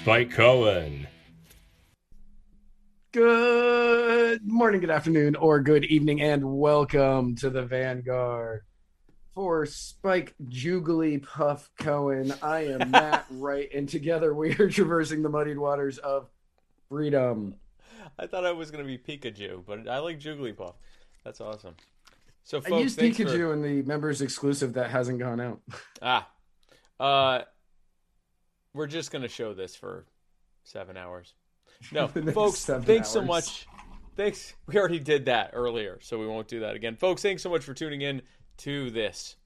Matt Spike Cohen. Good morning, good afternoon, or good evening, and welcome to the Vanguard. For Spike Jigglypuff Cohen, I am Matt Wright, and together we are traversing the muddied waters of freedom. I thought I was going to be Pikachu, but I like Jigglypuff. That's awesome. So, I folks, used Pikachu for- in the members exclusive that hasn't gone out. Ah, uh, we're just going to show this for seven hours. No, folks, thanks so much. Thanks. We already did that earlier, so we won't do that again. Folks, thanks so much for tuning in to this.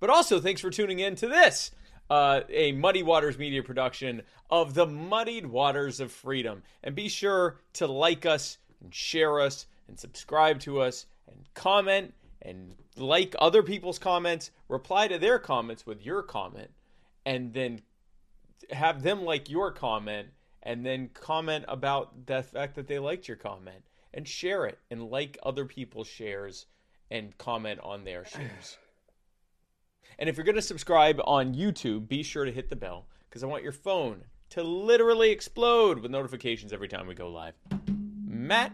But also, thanks for tuning in to this. Uh, a Muddy Waters media production of the Muddied Waters of Freedom. And be sure to like us and share us and subscribe to us and comment and like other people's comments, reply to their comments with your comment, and then have them like your comment and then comment about the fact that they liked your comment and share it and like other people's shares and comment on their shares. And if you're going to subscribe on YouTube, be sure to hit the bell because I want your phone to literally explode with notifications every time we go live. Matt,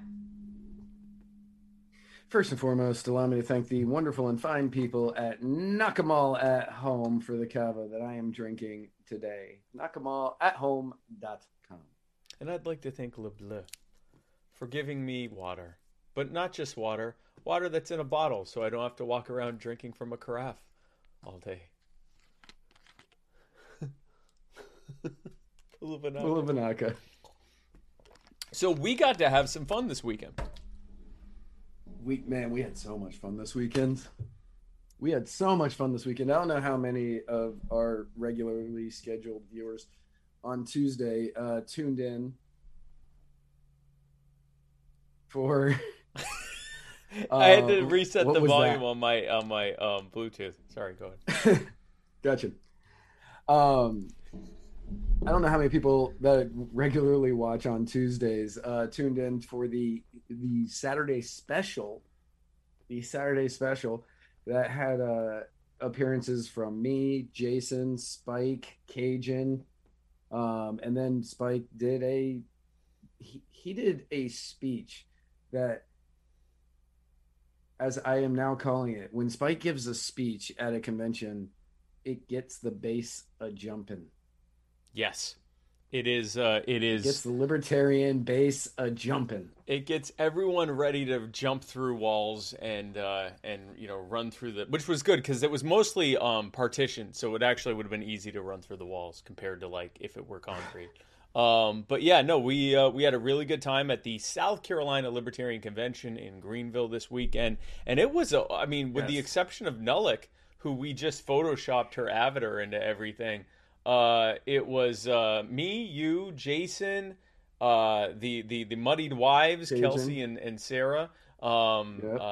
First and foremost, allow me to thank the wonderful and fine people at Nakamal at Home for the kava that I am drinking today. Nakamalathome.com. and I'd like to thank Le Bleu for giving me water, but not just water, water that's in a bottle so I don't have to walk around drinking from a carafe all day. Lubanaka. So we got to have some fun this weekend. We man, we had so much fun this weekend. We had so much fun this weekend. I don't know how many of our regularly scheduled viewers on Tuesday uh, tuned in for. I had to Uh, reset the volume that? on my on my um, Bluetooth. Sorry, go ahead. gotcha. Um, I don't know how many people that regularly watch on Tuesdays uh, tuned in for the the Saturday special, the Saturday special that had uh, appearances from me, Jason, Spike, Cajun, um, and then Spike did a he, he did a speech that as I am now calling it, when Spike gives a speech at a convention, it gets the base a jumping. Yes, it is. Uh, it It gets the libertarian base a jumping. It gets everyone ready to jump through walls and uh, and you know run through the, which was good because it was mostly um, partitioned, so it actually would have been easy to run through the walls compared to like if it were concrete. Um, but yeah, no, we uh, we had a really good time at the South Carolina Libertarian Convention in Greenville this weekend, and it was, a, I mean, with the exception of Nullick, who we just photoshopped her avatar into everything. Uh, it was uh, me, you, Jason, uh, the the the muddied wives, Cajun. Kelsey and and Sarah. Um, Yep. uh,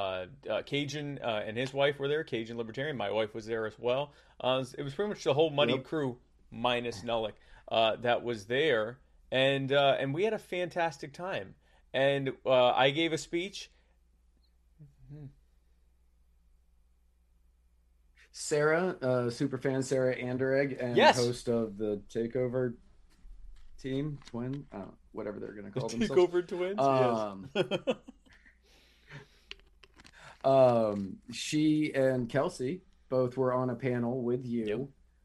uh, Cajun uh, and his wife were there. Cajun Libertarian. My wife was there as well. Uh, it was pretty much the whole muddied Yep. crew minus Nullick uh, that was there, and uh, and we had a fantastic time. And uh, I gave a speech. Sarah, uh, super fan Sarah Anderegg, and Yes. host of the Takeover team, twin, uh, whatever they're going to call themselves. Takeover twins. Um, yes. um, she and Kelsey both were on a panel with you Yep.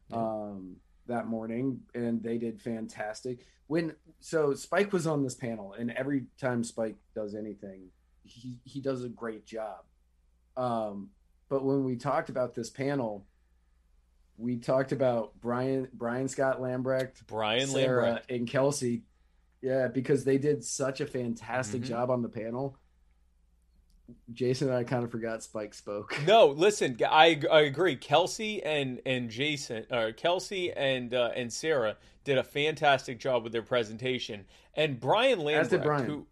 Yep. um, that morning, and they did fantastic. When so Spike was on this panel, and every time Spike does anything, he he does a great job. Um, but when we talked about this panel, we talked about Brian Brian Scott Lambrecht, Brian Sarah Lambrecht. and Kelsey. Yeah, because they did such a fantastic Mhm. job on the panel. Jason and I kind of forgot Spike spoke. No, listen, I I agree. Kelsey and and Jason, or Kelsey and uh, and Sarah did a fantastic job with their presentation, and Brian Lambrecht, Brian. who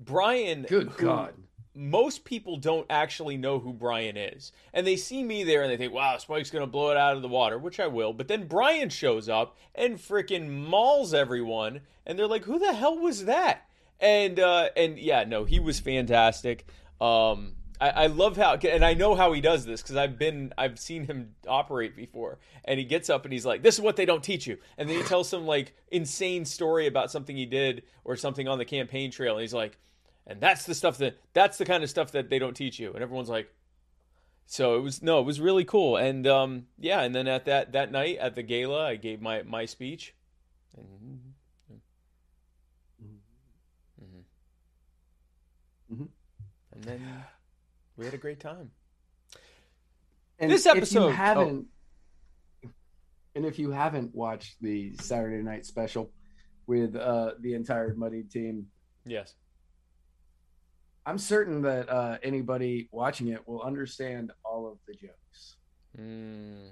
Brian, Good who God. Most people don't actually know who Brian is, and they see me there and they think, "Wow, Spike's gonna blow it out of the water," which I will. But then Brian shows up and freaking mauls everyone, and they're like, "Who the hell was that?" And uh, and yeah, no, he was fantastic. Um, I, I love how, and I know how he does this because I've been, I've seen him operate before. And he gets up and he's like, "This is what they don't teach you," and then he tells some like insane story about something he did or something on the campaign trail, and he's like, "And that's the stuff that, that's the kind of stuff that they don't teach you," and everyone's like. So it was no, it was really cool, and um, yeah, and then at that that night at the gala, I gave my my speech, and Mm-hmm. and then we had a great time. And This episode- oh. you haven't, and if you haven't watched the Saturday night special with uh, the entire Muddy team, Yes. I'm certain that uh, anybody watching it will understand all of the jokes, Mm.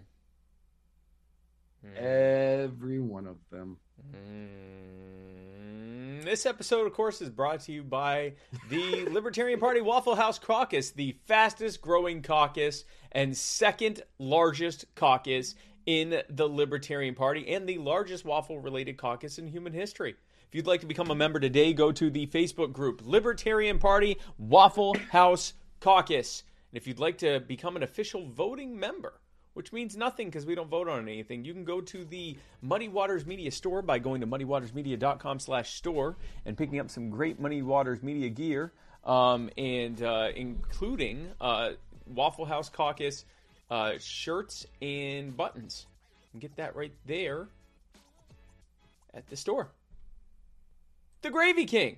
Mm. every one of them. Mm, This episode, of course, is brought to you by the Libertarian Party Waffle House Caucus, the fastest growing caucus and second largest caucus in the Libertarian Party and the largest waffle related caucus in human history. If you'd like to become a member today, go to the Facebook group Libertarian Party Waffle House Caucus. And if you'd like to become an official voting member, which means nothing because we don't vote on anything. You can go to the Muddy Waters Media store by going to muddywatersmedia.com slash store and picking up some great Muddy Waters Media gear, um, and uh, including uh, Waffle House Caucus uh, shirts and buttons. You get that right there at the store. The Gravy King.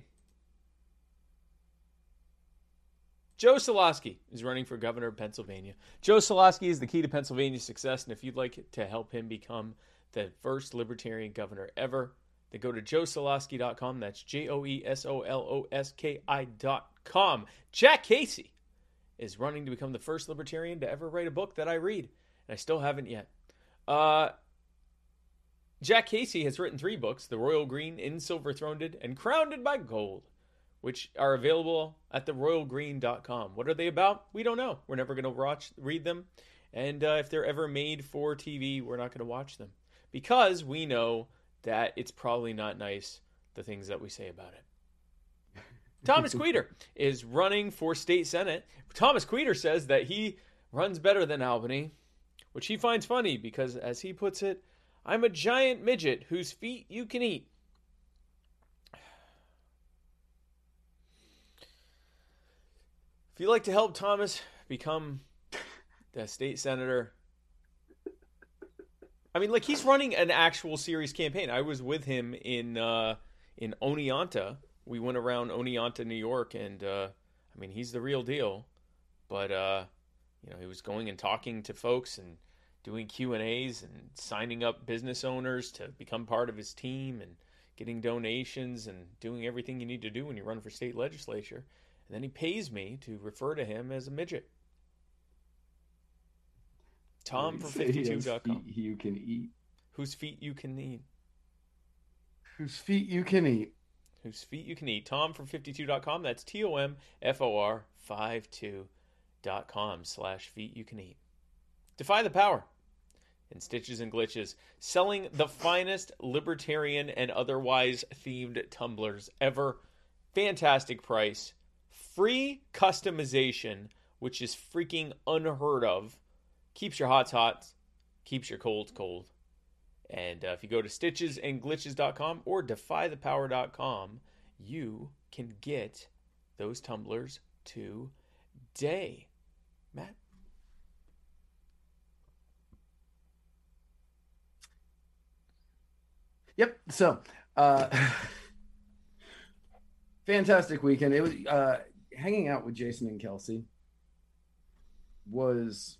Joe Soloski is running for governor of Pennsylvania. Joe Soloski is the key to Pennsylvania's success, and if you'd like to help him become the first libertarian governor ever, then go to joesoloski.com. That's J O E S O L O S K I.com. Jack Casey is running to become the first libertarian to ever write a book that I read, and I still haven't yet. Uh, Jack Casey has written three books The Royal Green, In Silver Throned, and Crowned by Gold which are available at theroyalgreen.com. What are they about? We don't know. We're never going to watch read them, and uh, if they're ever made for TV, we're not going to watch them because we know that it's probably not nice the things that we say about it. Thomas Queter is running for state senate. Thomas Queter says that he runs better than Albany, which he finds funny because, as he puts it, I'm a giant midget whose feet you can eat. If you'd like to help Thomas become the state senator, I mean, like he's running an actual serious campaign. I was with him in uh, in Oneonta. We went around Oneonta, New York, and uh, I mean, he's the real deal. But uh, you know, he was going and talking to folks and doing Q and A's and signing up business owners to become part of his team and getting donations and doing everything you need to do when you run for state legislature. And then he pays me to refer to him as a midget. Tom for Say he has 52.com. feet You can eat. Whose feet you can eat. Whose feet you can eat. Whose feet you can eat. Tom for 52.com. That's T O M F O R 52.com slash feet you can eat. Defy the power in Stitches and Glitches, selling the finest libertarian and otherwise themed tumblers ever. Fantastic price. Free customization, which is freaking unheard of. Keeps your hots hot, keeps your colds cold. And uh, if you go to stitchesandglitches.com or defythepower.com, you can get those tumblers today. Matt? Yep. So, uh, fantastic weekend. It was uh, hanging out with Jason and Kelsey. Was,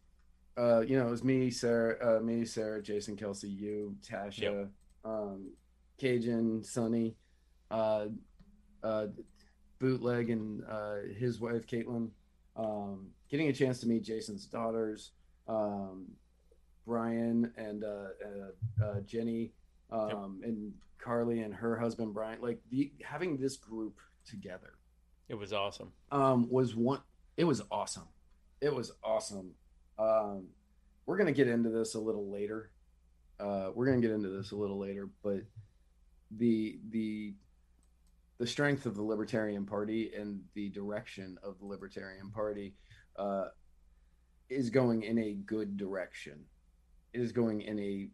uh, you know, it was me, Sarah, uh, me, Sarah, Jason, Kelsey, you, Tasha, Yep. um, Cajun, Sunny, uh, uh, Bootleg, and uh, his wife Caitlin. Um, getting a chance to meet Jason's daughters, um, Brian and uh, uh, uh, Jenny um, and Carly and her husband Brian, like the having this group together It was awesome. um, was one. It was awesome. It was awesome. Um, we're gonna get into this a little later. Uh, we're gonna get into this a little later, but the the the strength of the Libertarian Party and the direction of the Libertarian Party uh, is going in a good direction. It is going in a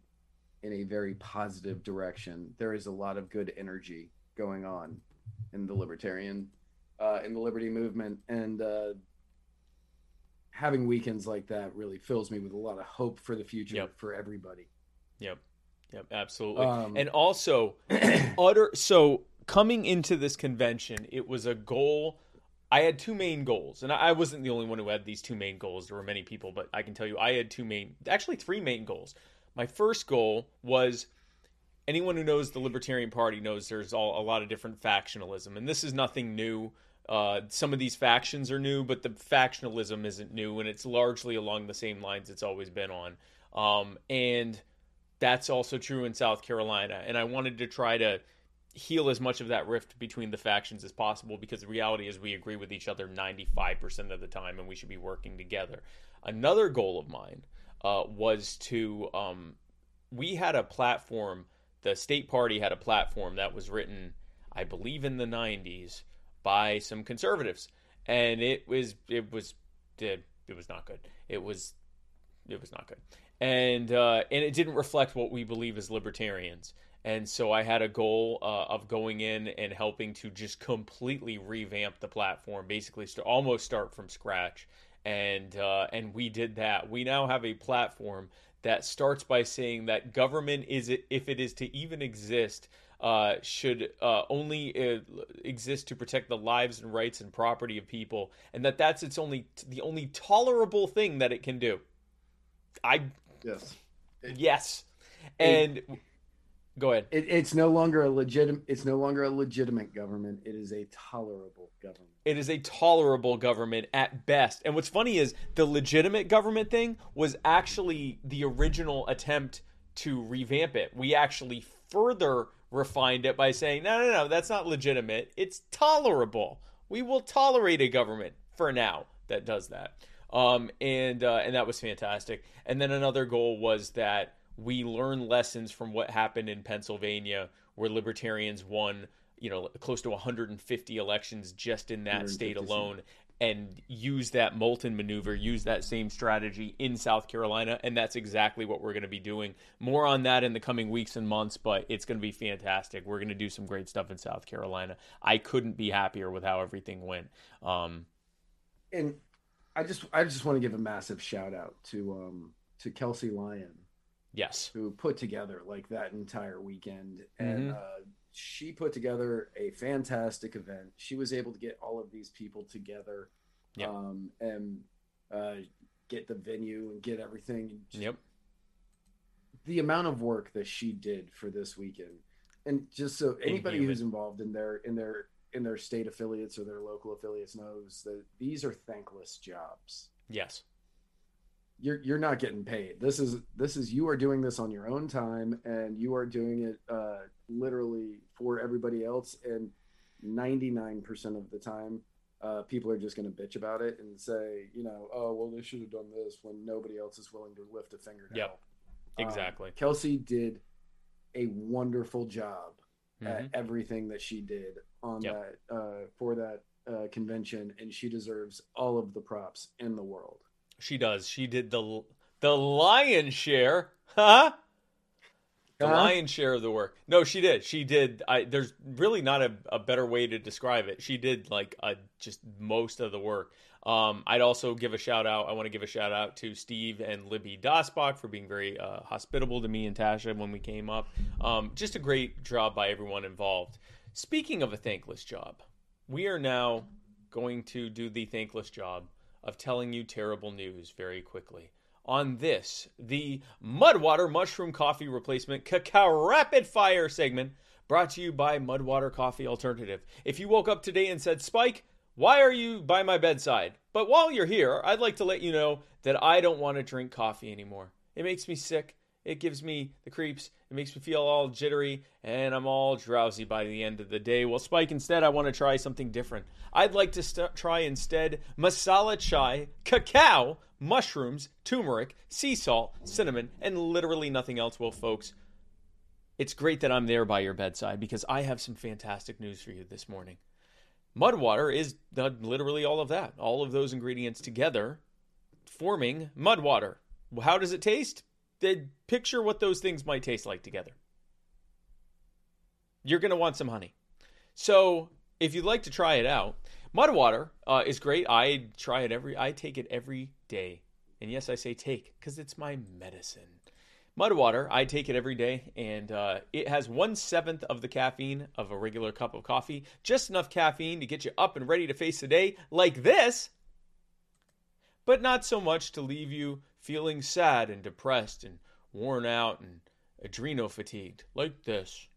in a very positive direction. There is a lot of good energy going on in the libertarian uh, in the liberty movement, and uh, having weekends like that really fills me with a lot of hope for the future Yep. for everybody. Yep. Yep. Absolutely. Um, and also, utter. So coming into this convention, it was a goal. I had two main goals, and I I wasn't the only one who had these two main goals. There were many people, but I can tell you, I had two main, actually three main goals. My first goal was anyone who knows the Libertarian Party knows there's all, a lot of different factionalism, and this is nothing new. Uh, some of these factions are new, but the factionalism isn't new, and it's largely along the same lines it's always been on. Um, and that's also true in South Carolina. And I wanted to try to heal as much of that rift between the factions as possible because the reality is we agree with each other 95% of the time and we should be working together. Another goal of mine uh, was to, um, we had a platform, the state party had a platform that was written, I believe, in the 90s by some conservatives. And it was, it was, it, it was not good. It was, it was not good and uh, and it didn't reflect what we believe as libertarians. And so I had a goal uh, of going in and helping to just completely revamp the platform, basically st- almost start from scratch. And uh, and we did that. We now have a platform that starts by saying that government is if it is to even exist. Uh, should uh, only uh, exist to protect the lives and rights and property of people, and that that's its only the only tolerable thing that it can do. I Yes. Yes. And go ahead. It, it's no longer a legitimate. It's no longer a legitimate government. It is a tolerable government. It is a tolerable government at best. And what's funny is the legitimate government thing was actually the original attempt to revamp it. We actually further refined it by saying, no, no, no, that's not legitimate. It's tolerable. We will tolerate a government for now that does that. Um, and uh, and that was fantastic. And then another goal was that we learn lessons from what happened in Pennsylvania, where libertarians won, you know, close to 150 elections just in that state alone, and use that Moulton maneuver, use that same strategy in South Carolina, and that's exactly what we're going to be doing. More on that in the coming weeks and months, but it's going to be fantastic. We're going to do some great stuff in South Carolina. I couldn't be happier with how everything went. Um, And I just, I just want to give a massive shout out to, um, to Kelsey Lyon, yes. who put together like that entire weekend, and Mhm. uh, she put together a fantastic event. She was able to get all of these people together, Yep. um, and uh, get the venue and get everything. Yep. the amount of work that she did for this weekend and just so anybody Inhuman. who's involved in their in their in their state affiliates or their local affiliates knows that these are thankless jobs Yes. You're you're not getting paid this is this is you are doing this on your own time and you are doing it uh literally for everybody else and 99% of the time uh, people are just going to bitch about it and say, you know, oh well, they should have done this when nobody else is willing to lift a finger. To Yep. help. Um, Exactly. Kelsey did a wonderful job Mhm. at everything that she did on Yep. that uh, for that uh, convention, and she deserves all of the props in the world. She does. She did the the lion's share, huh? The Huh? lion's share of the work. No, she did. She did. I there's really not a, a better way to describe it. She did like a, just most of the work. Um, I'd also give a shout out. I want to give a shout out to Steve and Libby Dasbach for being very uh, hospitable to me and Tasha when we came up. Um, just a great job by everyone involved. Speaking of a thankless job, we are now going to do the thankless job of telling you terrible news very quickly. On this, the Mudwater Mushroom Coffee Replacement Cacao Rapid Fire segment brought to you by Mudwater Coffee Alternative. If you woke up today and said, Spike, why are you by my bedside? But while you're here, I'd like to let you know that I don't want to drink coffee anymore. It makes me sick. It gives me the creeps. It makes me feel all jittery, and I'm all drowsy by the end of the day. Well, Spike, instead, I want to try something different. I'd like to st- try instead masala chai, cacao, mushrooms, turmeric, sea salt, cinnamon, and literally nothing else. Well, folks, it's great that I'm there by your bedside because I have some fantastic news for you this morning. Mud water is literally all of that. All of those ingredients together forming mud water. How does it taste? Picture what those things might taste like together. You're going to want some honey. So, if you'd like to try it out, mud water uh, is great. I try it every I take it every day. And yes, I say take because it's my medicine. Mud water, I take it every day, and uh, it has one seventh of the caffeine of a regular cup of coffee. Just enough caffeine to get you up and ready to face the day, like this, but not so much to leave you feeling sad and depressed and worn out and adrenal fatigued, like this.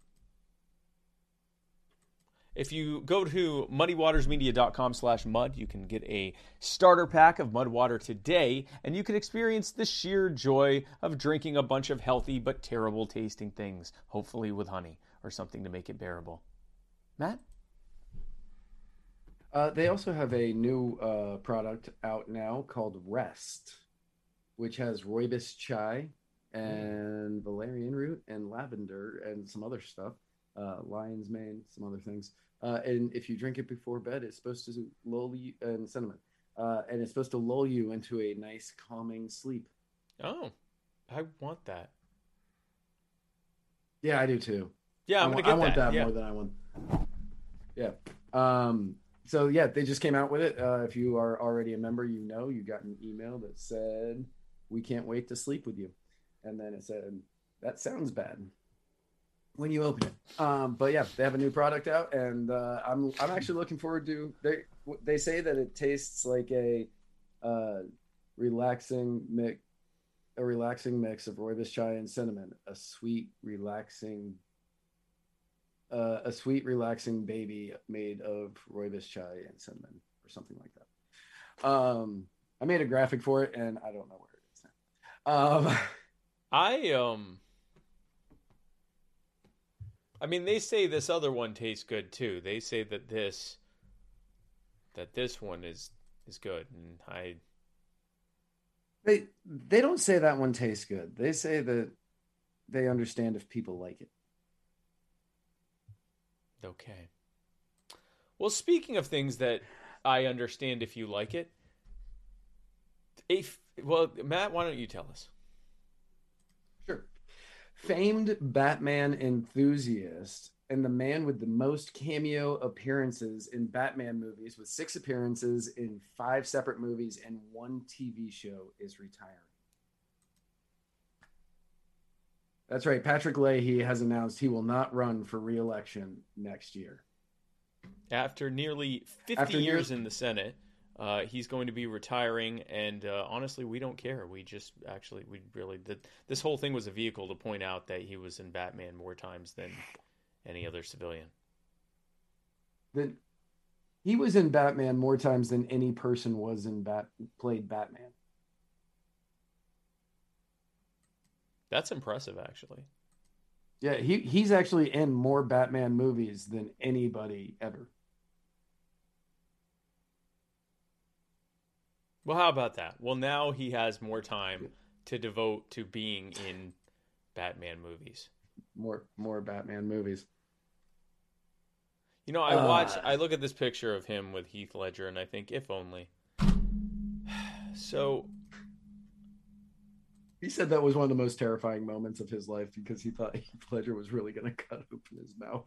If you go to muddywatersmedia.com slash mud, you can get a starter pack of mud water today, and you can experience the sheer joy of drinking a bunch of healthy but terrible tasting things, hopefully with honey or something to make it bearable. Matt? Uh, they also have a new uh, product out now called Rest, which has rooibos chai and valerian root and lavender and some other stuff, uh, lion's mane, some other things. Uh, and if you drink it before bed, it's supposed to lull you and cinnamon, uh, and it's supposed to lull you into a nice calming sleep. Oh, I want that. Yeah, I do too. Yeah, I'm I, gonna I want that, yeah. more than I want. Yeah. Um. So yeah, they just came out with it. Uh, if you are already a member, you know you got an email that said, "We can't wait to sleep with you," and then it said, "That sounds bad." when you open it. Um, but yeah, they have a new product out, and uh, I'm I'm actually looking forward to. They they say that it tastes like a uh, relaxing mix, a relaxing mix of rooibos chai and cinnamon, a sweet relaxing. Uh, a sweet, relaxing baby made of rooibos chai and cinnamon, or something like that. Um, I made a graphic for it, and I don't know where. Um, I um I mean, they say this other one tastes good too. They say that this that this one is is good, and I they they don't say that one tastes good. They say that they understand if people like it. Okay. Well, speaking of things that I understand if you like it, if well, Matt, why don't you tell us? Sure. Famed Batman enthusiast and the man with the most cameo appearances in Batman movies, with six appearances in five separate movies and one TV show, is retiring. That's right. Patrick Leahy has announced he will not run for re-election next year. After nearly 50 After years near- in the Senate, uh, he's going to be retiring, and uh, honestly, we don't care. We just actually, we really, the, this whole thing was a vehicle to point out that he was in Batman more times than any other civilian. Then he was in Batman more times than any person was in Bat played Batman. That's impressive, actually. Yeah, he he's actually in more Batman movies than anybody ever. Well, how about that? Well, now he has more time to devote to being in Batman movies. More more Batman movies. You know, I watch uh, I look at this picture of him with Heath Ledger and I think if only. So he said that was one of the most terrifying moments of his life because he thought Heath Ledger was really going to cut open his mouth.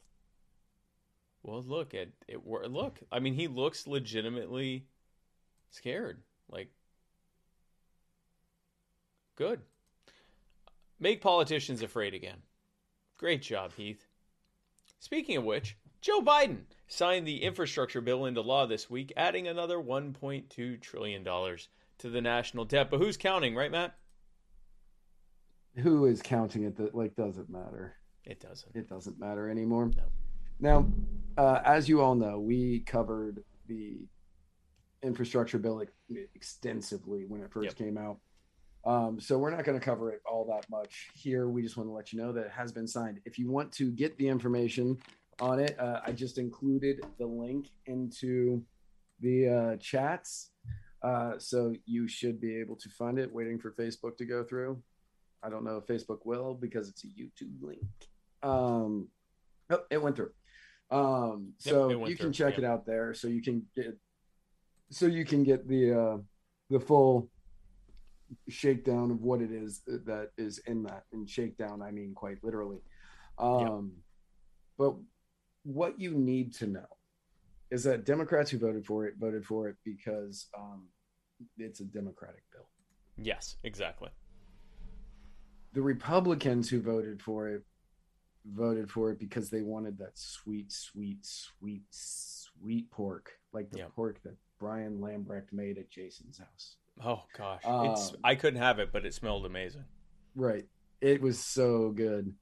Well, look at it. Look, I mean, he looks legitimately scared. Like, good. Make politicians afraid again. Great job, Heath. Speaking of which, Joe Biden signed the infrastructure bill into law this week, adding another $1.2 trillion to the national debt. But who's counting, right, Matt? Who is counting it? That like doesn't matter. It doesn't. It doesn't matter anymore. No. Now, uh, as you all know, we covered the infrastructure bill extensively when it first yep. came out. Um, so we're not going to cover it all that much here. We just want to let you know that it has been signed. If you want to get the information on it, uh, I just included the link into the uh, chats. Uh, so you should be able to find it. Waiting for Facebook to go through. I don't know if Facebook will because it's a YouTube link. Um, oh, it went through. Um, Yep, so went you can through, check yep. it out there. So you can get, so you can get the uh, the full shakedown of what it is that is in that. And shakedown, I mean quite literally. Um, But what you need to know is that Democrats who voted for it voted for it because um, it's a Democratic bill. Yes, exactly. The Republicans who voted for it voted for it because they wanted that sweet, sweet, sweet, sweet pork, like the Yep. pork that Brian Lambrecht made at Jason's house. Oh gosh, Um, it's I couldn't have it, but it smelled amazing. Right. It was so good.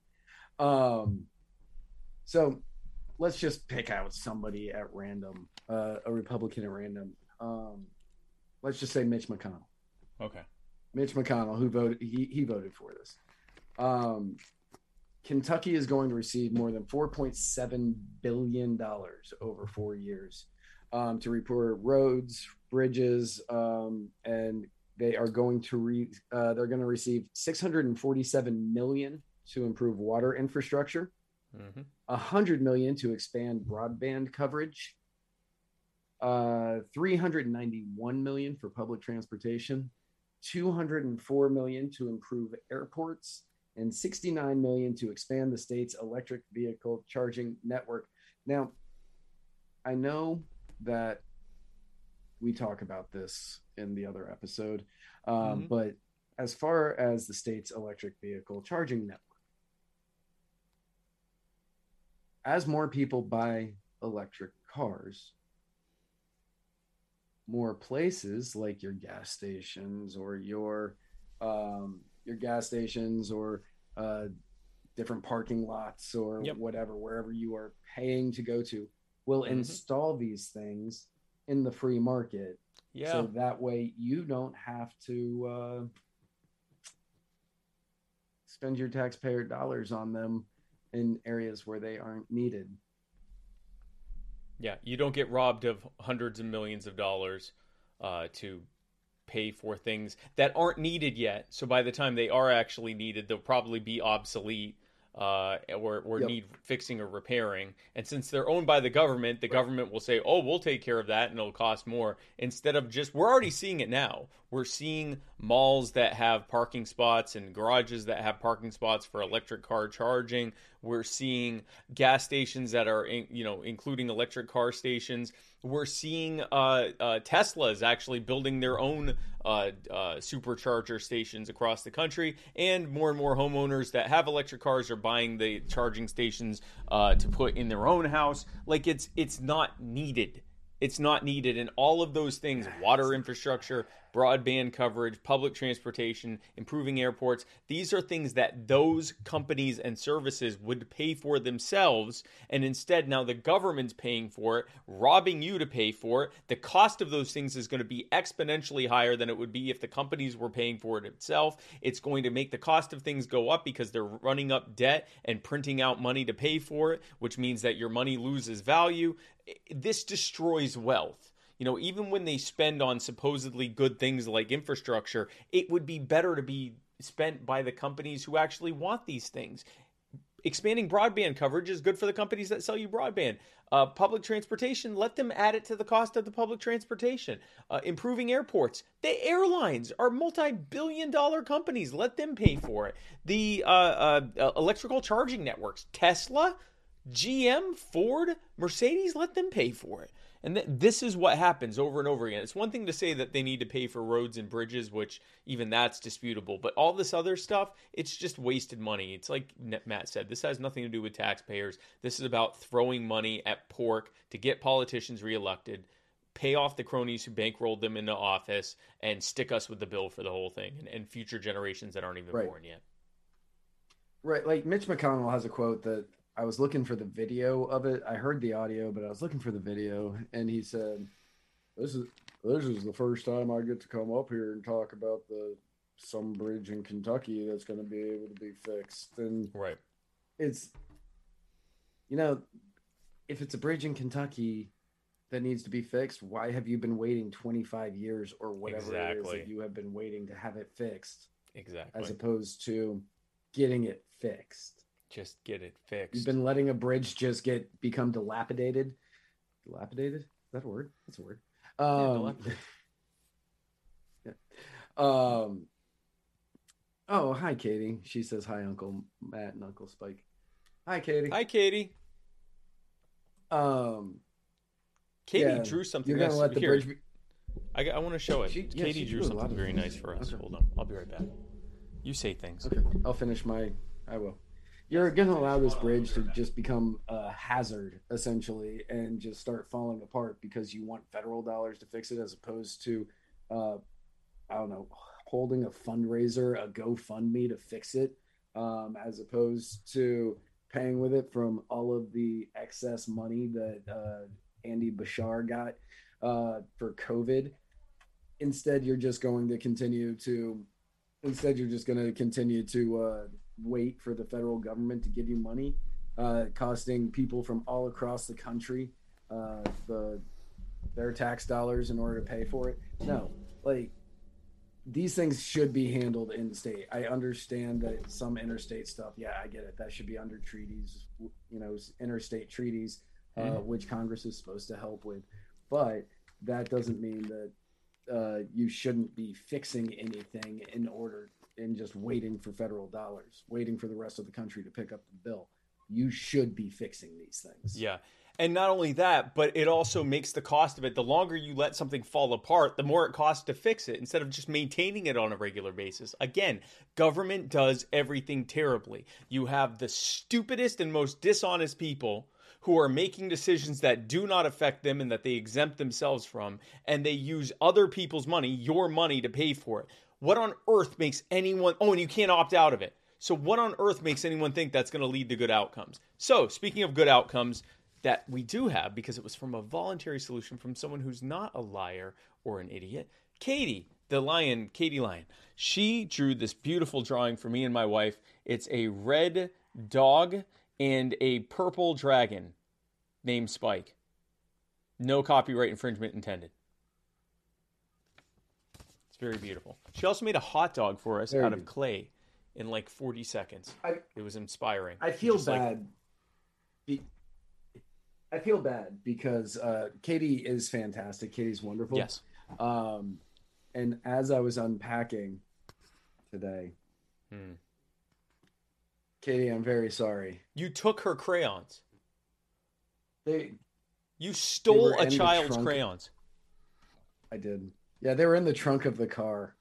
Um so let's just pick out somebody at random, uh, a Republican at random. Um let's just say Mitch McConnell. Okay. Mitch McConnell, who voted, he, he voted for this. Um, Kentucky is going to receive more than $4.7 billion over four years um, to repair roads, bridges, um, and they are going to re, uh, they're going to receive 647 million to improve water infrastructure, hmm 100 million to expand broadband coverage, uh, 391 million for public transportation, 204 million to improve airports, and 69 million to expand the state's electric vehicle charging network. Now, I know that we talk about this in the other episode, um, Mhm. but as far as the state's electric vehicle charging network, as more people buy electric cars, more places like your gas stations or your um, your gas stations or uh, different parking lots or Yep. whatever wherever you are paying to go to will Mhm. install these things in the free market Yeah. so that way you don't have to uh, spend your taxpayer dollars on them in areas where they aren't needed. Yeah, you don't get robbed of hundreds of millions of dollars uh, to pay for things that aren't needed yet. So by the time they are actually needed, they'll probably be obsolete uh, or, or Yep. need fixing or repairing. And since they're owned by the government, the government will say, oh, we'll take care of that and it'll cost more. Instead of just, we're already seeing it now. We're seeing malls that have parking spots and garages that have parking spots for electric car charging. We're seeing gas stations that are, in, you know, including electric car stations. We're seeing uh, uh, Tesla is actually building their own uh, uh, supercharger stations across the country, and more and more homeowners that have electric cars are buying the charging stations uh, to put in their own house. Like it's it's not needed. It's not needed, and all of those things: water infrastructure, broadband coverage, public transportation, improving airports. These are things that those companies and services would pay for themselves, and instead now the government's paying for it, robbing you to pay for it. The cost of those things is going to be exponentially higher than it would be if the companies were paying for it itself. It's going to make the cost of things go up because they're running up debt and printing out money to pay for it, which means that your money loses value. This destroys wealth. You know, even when they spend on supposedly good things like infrastructure, it would be better to be spent by the companies who actually want these things. Expanding broadband coverage is good for the companies that sell you broadband. Uh, public transportation, let them add it to the cost of the public transportation. Uh, improving airports, the airlines are multi-billion dollar companies. Let them pay for it. The uh, uh, uh, electrical charging networks, Tesla, GM, Ford, Mercedes, let them pay for it. And th- this is what happens over and over again. It's one thing to say that they need to pay for roads and bridges, which even that's disputable. But all this other stuff, it's just wasted money. It's like Matt said, this has nothing to do with taxpayers. This is about throwing money at pork to get politicians reelected, pay off the cronies who bankrolled them into office, and stick us with the bill for the whole thing and, and future generations that aren't even Right. born yet. Right. Like Mitch McConnell has a quote that I was looking for the video of it. I heard the audio, but I was looking for the video, and he said, "This is this is the first time I get to come up here and talk about the some bridge in Kentucky that's going to be able to be fixed." And Right. it's, you know, if it's a bridge in Kentucky that needs to be fixed, why have you been waiting 25 years or whatever it is that you have been waiting to have it fixed, Exactly. as opposed to getting it fixed? Just get it fixed. You've been letting a bridge just get become dilapidated. Dilapidated? Is that a word? That's a word. Um, dilapidated. yeah. Um. Oh, hi, Katie. She says hi, Uncle Matt and Uncle Spike. Hi, Katie. Hi, Katie. Um, Katie Yeah, drew something. you're gonna nice. let the Here, bridge. Be- I, I want to show it. She- Katie drew drew something very nice for us. Okay. Hold on, I'll be right back. You say things. okay, I'll finish my. I will. You're gonna allow this bridge to just become a hazard, essentially, and just start falling apart because you want federal dollars to fix it, as opposed to, uh, I don't know, holding a fundraiser, a GoFundMe to fix it, um, as opposed to paying with it from all of the excess money that uh, Andy Beshear got uh, for COVID. Instead, you're just going to continue to. Instead, you're just going to continue to uh, wait for the federal government to give you money, uh, costing people from all across the country uh, the their tax dollars in order to pay for it. No, like these things should be handled in state. I understand that some interstate stuff, yeah, I get it. That should be under treaties, you know, interstate treaties, uh, Mhm. which Congress is supposed to help with. But that doesn't mean that uh, you shouldn't be fixing anything in order and just waiting for federal dollars, waiting for the rest of the country to pick up the bill. You should be fixing these things. Yeah. And not only that, but it also makes the cost of it. The longer you let something fall apart, the more it costs to fix it instead of just maintaining it on a regular basis. Again, government does everything terribly. You have the stupidest and most dishonest people who are making decisions that do not affect them and that they exempt themselves from, and they use other people's money, your money, to pay for it. What on earth makes anyone, oh, and you can't opt out of it. So, what on earth makes anyone think that's going to lead to good outcomes? So, speaking of good outcomes, that we do have because it was from a voluntary solution from someone who's not a liar or an idiot. Katie, the lion, Katie Lion, she drew this beautiful drawing for me and my wife. It's a red dog and a purple dragon named Spike. No copyright infringement intended. It's very beautiful. She also made a hot dog for us Very out of good. clay in like 40 seconds. I- it was inspiring. I feel Just like- bad. be, I feel bad because uh, Katie is fantastic. Katie's wonderful. yes. Um, and as I was unpacking today, Hmm. Katie, I'm very sorry. You took her crayons. They, You stole were a in the child's trunk. crayons. I did. Yeah, they were in the trunk of the car.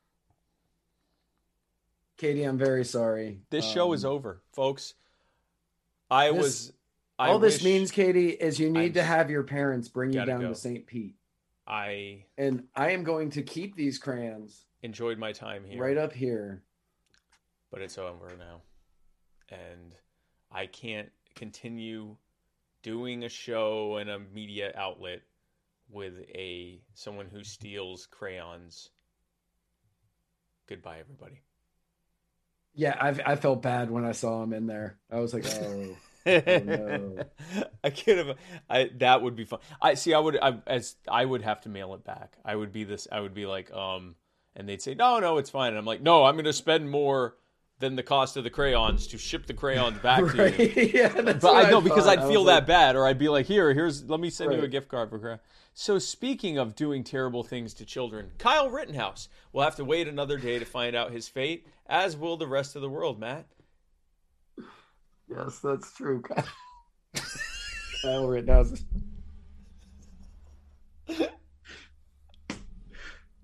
Katie, I'm very sorry. This show is Um, over, folks. I this- was. I all this means, Katie, is you need I'm to have your parents bring you down go. to St. Pete. I And I am going to keep these crayons enjoyed my time here, right up here. but it's over now, and I can't continue doing a show and a media outlet with a someone who steals crayons. Goodbye, everybody. Yeah, I I felt bad when I saw him in there. I was like, oh, no. I could have. I that would be fun. I see. I would. I as I would have to mail it back. I would be this. I would be like, um, and they'd say, no, no, it's fine. And I'm like, no, I'm going to spend more than the cost of the crayons to ship the crayons back to you. yeah, that's But I know because. I'd feel that like, bad, or I'd be like, here, here's, let me send you a gift card for cray. So speaking of doing terrible things to children, Kyle Rittenhouse will have to wait another day to find out his fate, as will the rest of the world. Matt. Yes, that's true. Kyle Rittenhouse.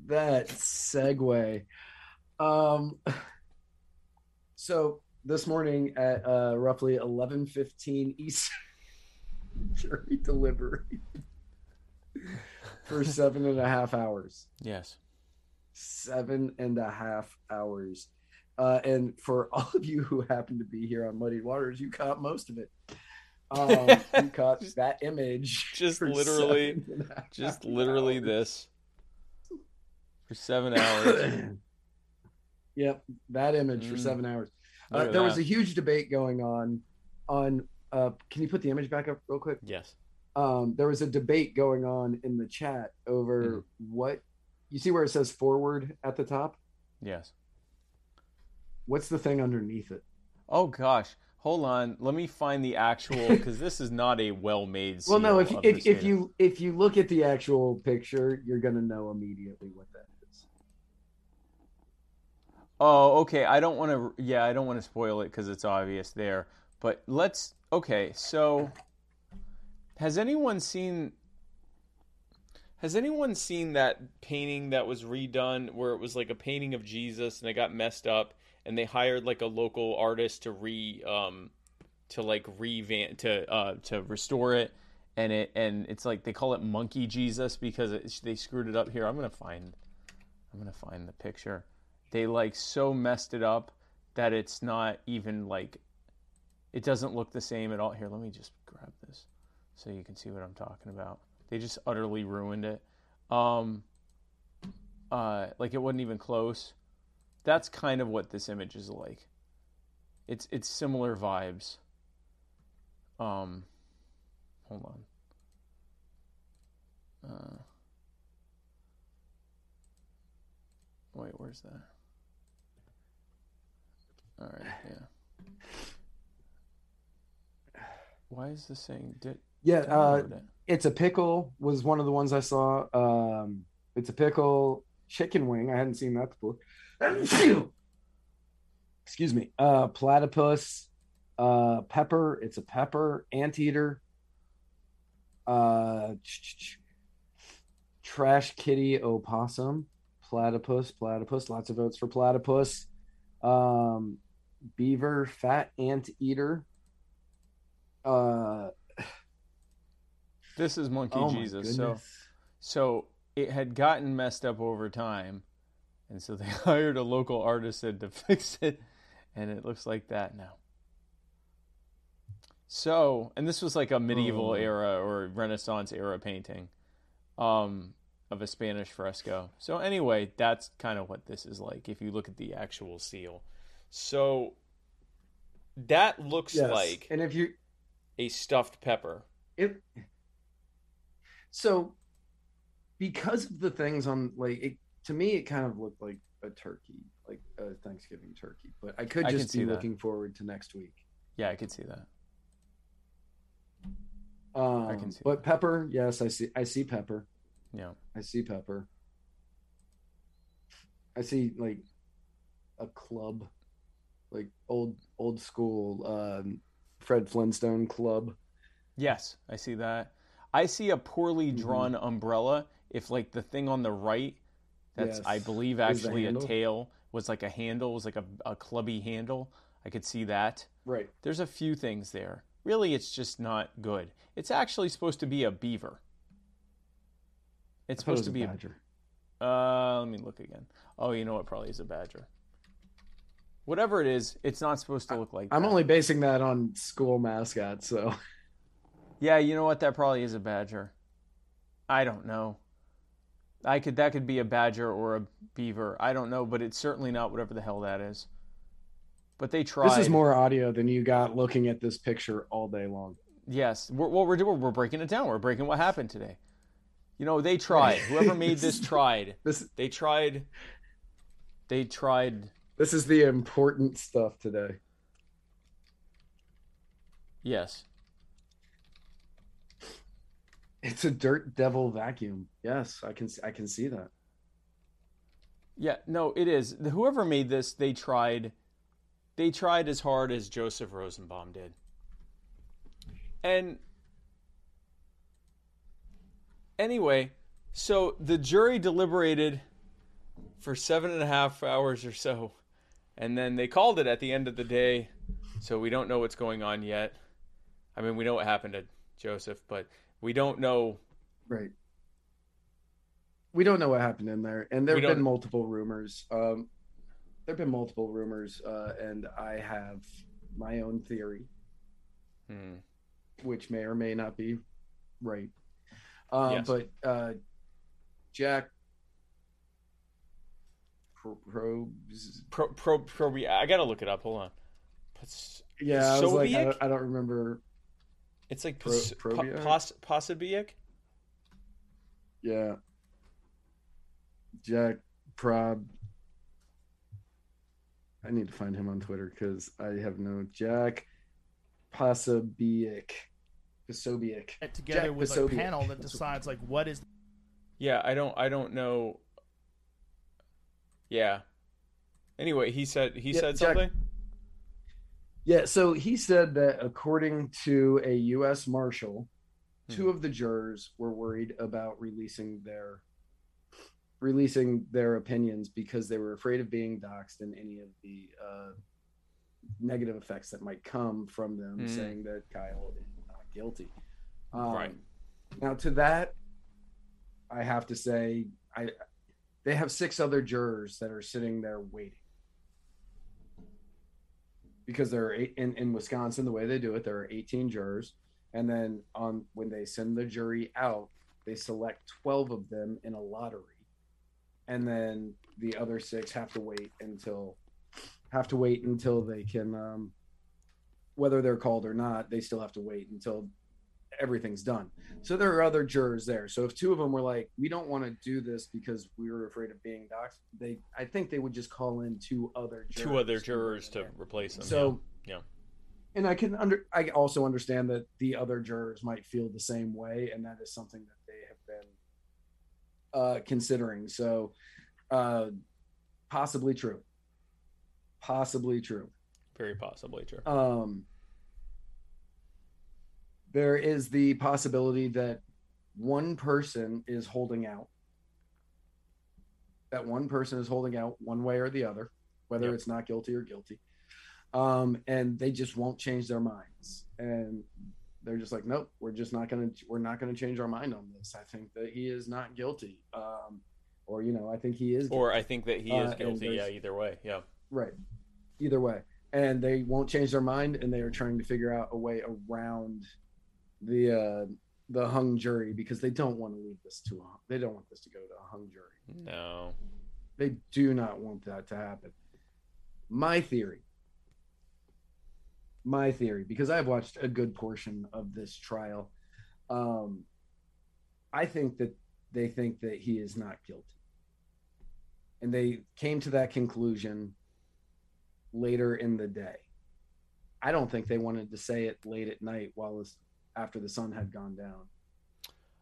that segue. Um, so this morning at uh, roughly eleven fifteen Eastern, jury delivery for seven and a half hours. Yes. Seven and a half hours. Uh, and for all of you who happen to be here on Muddy Waters, you caught most of it. Um, you caught that image. just literally- seven and a half Just literally hours. this for seven hours. Yep, that image for Mm. seven hours. Uh, there was a huge debate going on. On, uh, can you put the image back up real quick? yes. um, there was a debate going on in the chat over Mm-hmm. what you see where it says forward at the top. Yes. What's the thing underneath it? Oh gosh. Hold on, let me find the actual because this is not a well-made. Well, no, if if, if you if you look at the actual picture, you're gonna know immediately what that. Oh, okay. I don't want to. Yeah, I don't want to spoil it because it's obvious there. But let's. Okay, so has anyone seen? Has anyone seen that painting that was redone where it was like a painting of Jesus and it got messed up and they hired like a local artist to re um to like revamp to uh to restore it and it and it's like they call it monkey Jesus because it, they screwed it up here. I'm gonna find I'm gonna find the picture. They like so messed it up that it's not even like it doesn't look the same at all. Here, let me just grab this so you can see what I'm talking about. They just utterly ruined it. Um uh like it wasn't even close. That's kind of what this image is like. It's it's similar vibes. Um hold on. Uh Wait, where's that? All right, yeah. Why is this saying did Yeah, uh, it? it's a pickle was one of the ones I saw. Um, it's a pickle chicken wing. I hadn't seen that before. Excuse me. Uh, platypus, uh, pepper. It's a pepper anteater. Uh, trash kitty opossum, platypus, platypus. Lots of votes for platypus. Um, beaver, fat anteater. Uh, This is Monkey oh Jesus. So so it had gotten messed up over time, and so they hired a local artisan to fix it, and it looks like that now. So, and this was like a medieval Oh. era or Renaissance era painting um, of a Spanish fresco. So, anyway, that's kind of what this is like if you look at the actual seal. So, that looks Yes. like and if you a stuffed pepper. it so because of the things on like it to me it kind of looked like a turkey like a thanksgiving turkey but i could I just see be looking forward to next week Yeah, I could see that. um can see but that. pepper yes i see i see pepper Yeah. i see pepper i see like a club like old old school um fred flintstone club Yes, I see that. I see a poorly Mhm. drawn umbrella. If like the thing on the right, that's I believe actually a tail was like a handle, was like a, a clubby handle. I could see that. right There's a few things there. Really, it's just not good. It's actually supposed to be a beaver. It's it supposed was to a be badger a. Uh, let me look again. Oh, you know what? Probably is a badger. Whatever it is, it's not supposed to look like. i'm that. only basing that on school mascots so Yeah, you know what? That probably is a badger. I don't know. I could that could be a badger or a beaver. I don't know, but it's certainly not whatever the hell that is. But they tried. This is more audio than you got looking at this picture all day long. Yes. We're, what we're doing, we're breaking it down. We're breaking what happened today. You know, they tried. Whoever made this tried. This They tried. They tried. This is the important stuff today. Yes. It's a dirt devil vacuum. Yes, I can I can see that. Yeah, no, it is. Whoever made this, they tried. They tried as hard as Joseph Rosenbaum did. And anyway, so the jury deliberated for seven and a half hours or so, and then they called it at the end of the day. So we don't know what's going on yet. I mean, we know what happened to Joseph, but we don't know. Right. We don't know what happened in there, and there have been multiple rumors. Um, there have been multiple rumors, uh, and I have my own theory, Hmm. which may or may not be right. Um, Yes. But uh, Jack Pro- Probes Pro, pro, pro, I gotta look it up. Hold on. It's, Yeah, I was like, I don't, I don't remember. it's like Pro- pos, Probiak? po, pos, Posobiec? Yeah, Jack Prob. I need to find him on Twitter because I have no Jack Posobiec. Posobiec. Together Jack with a panel that decides like what is Yeah, I don't I don't know. Yeah. Anyway, he said he Yeah, said Jack- something. Yeah, so he said that according to a U.S. Marshal, two Hmm. of the jurors were worried about releasing their releasing their opinions because they were afraid of being doxxed and any of the uh, negative effects that might come from them Hmm. saying that Kyle is not guilty. Um, Right. Now, to that, I have to say, I they have six other jurors that are sitting there waiting because there are eight in, in Wisconsin. The way they do it, there are 18 jurors, and then on when they send the jury out, they select 12 of them in a lottery, and then the other six have to wait until have to wait until they can um, whether they're called or not. They still have to wait until everything's done. So there are other jurors there. So if two of them were like, "We don't want to do this because we were afraid of being doxxed," they I think they would just call in two other jurors Two other to jurors to replace them. So Yeah. and I can under I also understand that the other jurors might feel the same way, and that is something that they have been uh, considering. So uh, possibly true. Possibly true. very possibly true. Um, there is the possibility that one person is holding out. That one person is holding out one way or the other, whether Yep. it's not guilty or guilty. Um, and they just won't change their minds. And they're just like, nope, we're just not gonna we're not gonna change our mind on this. I think that he is not guilty. Um, or you know, I think he is guilty. Or I think that he is Uh, guilty. Yeah, either way. Yeah. Right. Either way. And they won't change their mind and they are trying to figure out a way around the uh the hung jury because they don't want to leave this to a they don't want this to go to a hung jury. No. They do not want that to happen. My theory. My theory, because I've watched a good portion of this trial. Um I think that they think that he is not guilty. And they came to that conclusion later in the day. I don't think they wanted to say it late at night while after the sun had gone down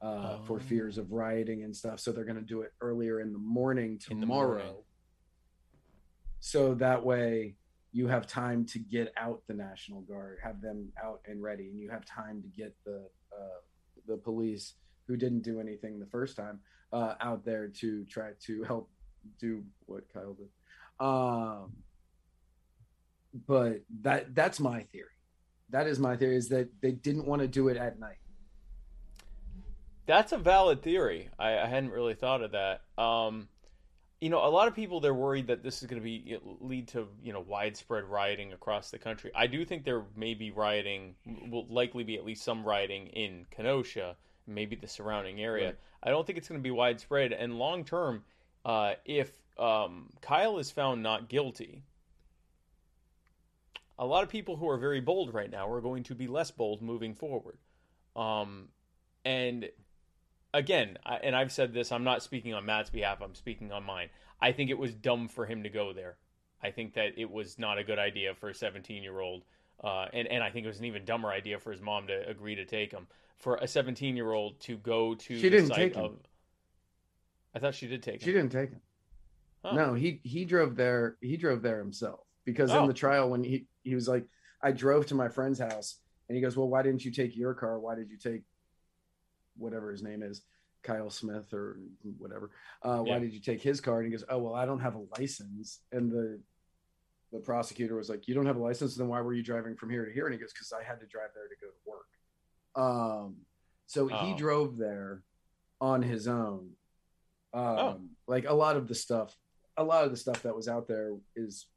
uh, for Oh. fears of rioting and stuff. So they're going to do it earlier in the morning In the tomorrow. morning. So that way you have time to get out the National Guard, have them out and ready, and you have time to get the uh, the police who didn't do anything the first time uh, out there to try to help do what Kyle did. Um, but that that's my theory. That is my theory is that they didn't want to do it at night. That's a valid theory. I, I hadn't really thought of that. Um, you know, a lot of people they're worried that this is going to be lead to you know widespread rioting across the country. I do think there may be rioting, will likely be at least some rioting in Kenosha, maybe the surrounding area. Right. I don't think it's going to be widespread. And long term, uh, if um, Kyle is found not guilty, a lot of people who are very bold right now are going to be less bold moving forward. Um, and again, I, and I've said this, I'm not speaking on Matt's behalf, I'm speaking on mine. I think it was dumb for him to go there. I think that it was not a good idea for a 17 year old. Uh, and, and I think it was an even dumber idea for his mom to agree to take him. For a 17 year old to go to She the didn't site take him. of. I thought she did take him. She didn't take him. Huh. No, he he drove there. He drove there himself because Oh. in the trial when he he was like, I drove to my friend's house, and he goes, well, why didn't you take your car? Why did you take whatever his name is, Kyle Smith or whatever? Uh, Yeah. Why did you take his car? And he goes, oh well, I don't have a license. And the the prosecutor was like, you don't have a license, then why were you driving from here to here? And he goes, because I had to drive there to go to work. Um, so he Oh. drove there on his own. Um, Oh. like a lot of the stuff, a lot of the stuff that was out there is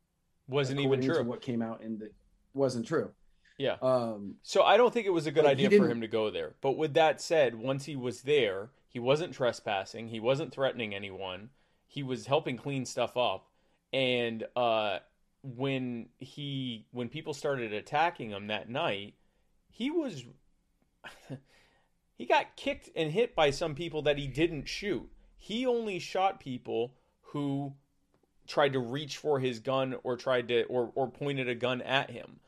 Wasn't even true. what came out in the wasn't true. Yeah. Um, So I don't think it was a good idea for him to go there. But with that said, once he was there, he wasn't trespassing, he wasn't threatening anyone. He was helping clean stuff up. And uh when he when people started attacking him that night, he was he got kicked and hit by some people that he didn't shoot. He only shot people who tried to reach for his gun or tried to or or pointed a gun at him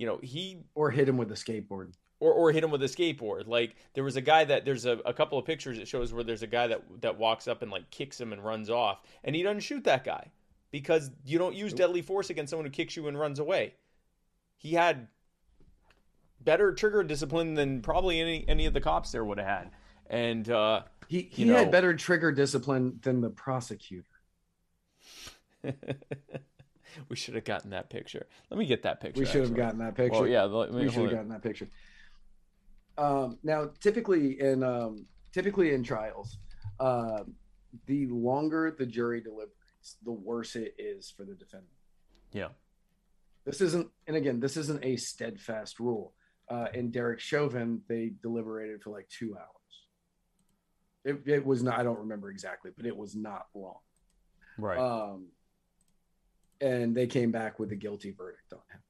you know, he or hit him with a skateboard. or or hit him with a skateboard. Like there was a guy that there's a, a couple of pictures that shows where there's a guy that that walks up and like kicks him and runs off, and he doesn't shoot that guy because you don't use deadly force against someone who kicks you and runs away. He had better trigger discipline than probably any any of the cops there would have had, and uh, He he You had better trigger discipline than the prosecutor. we should have gotten that picture. Let me get that picture. We should have gotten that picture. Well, yeah, let me, we should have gotten that picture. Um, now, typically in um, typically in trials, uh, the longer the jury deliberates, the worse it is for the defendant. Yeah. This isn't, and again, this isn't a steadfast rule. Uh, in Derek Chauvin, they deliberated for like two hours. It, it was not. I don't remember exactly, but it was not long. Right. Um, and they came back with a guilty verdict on him.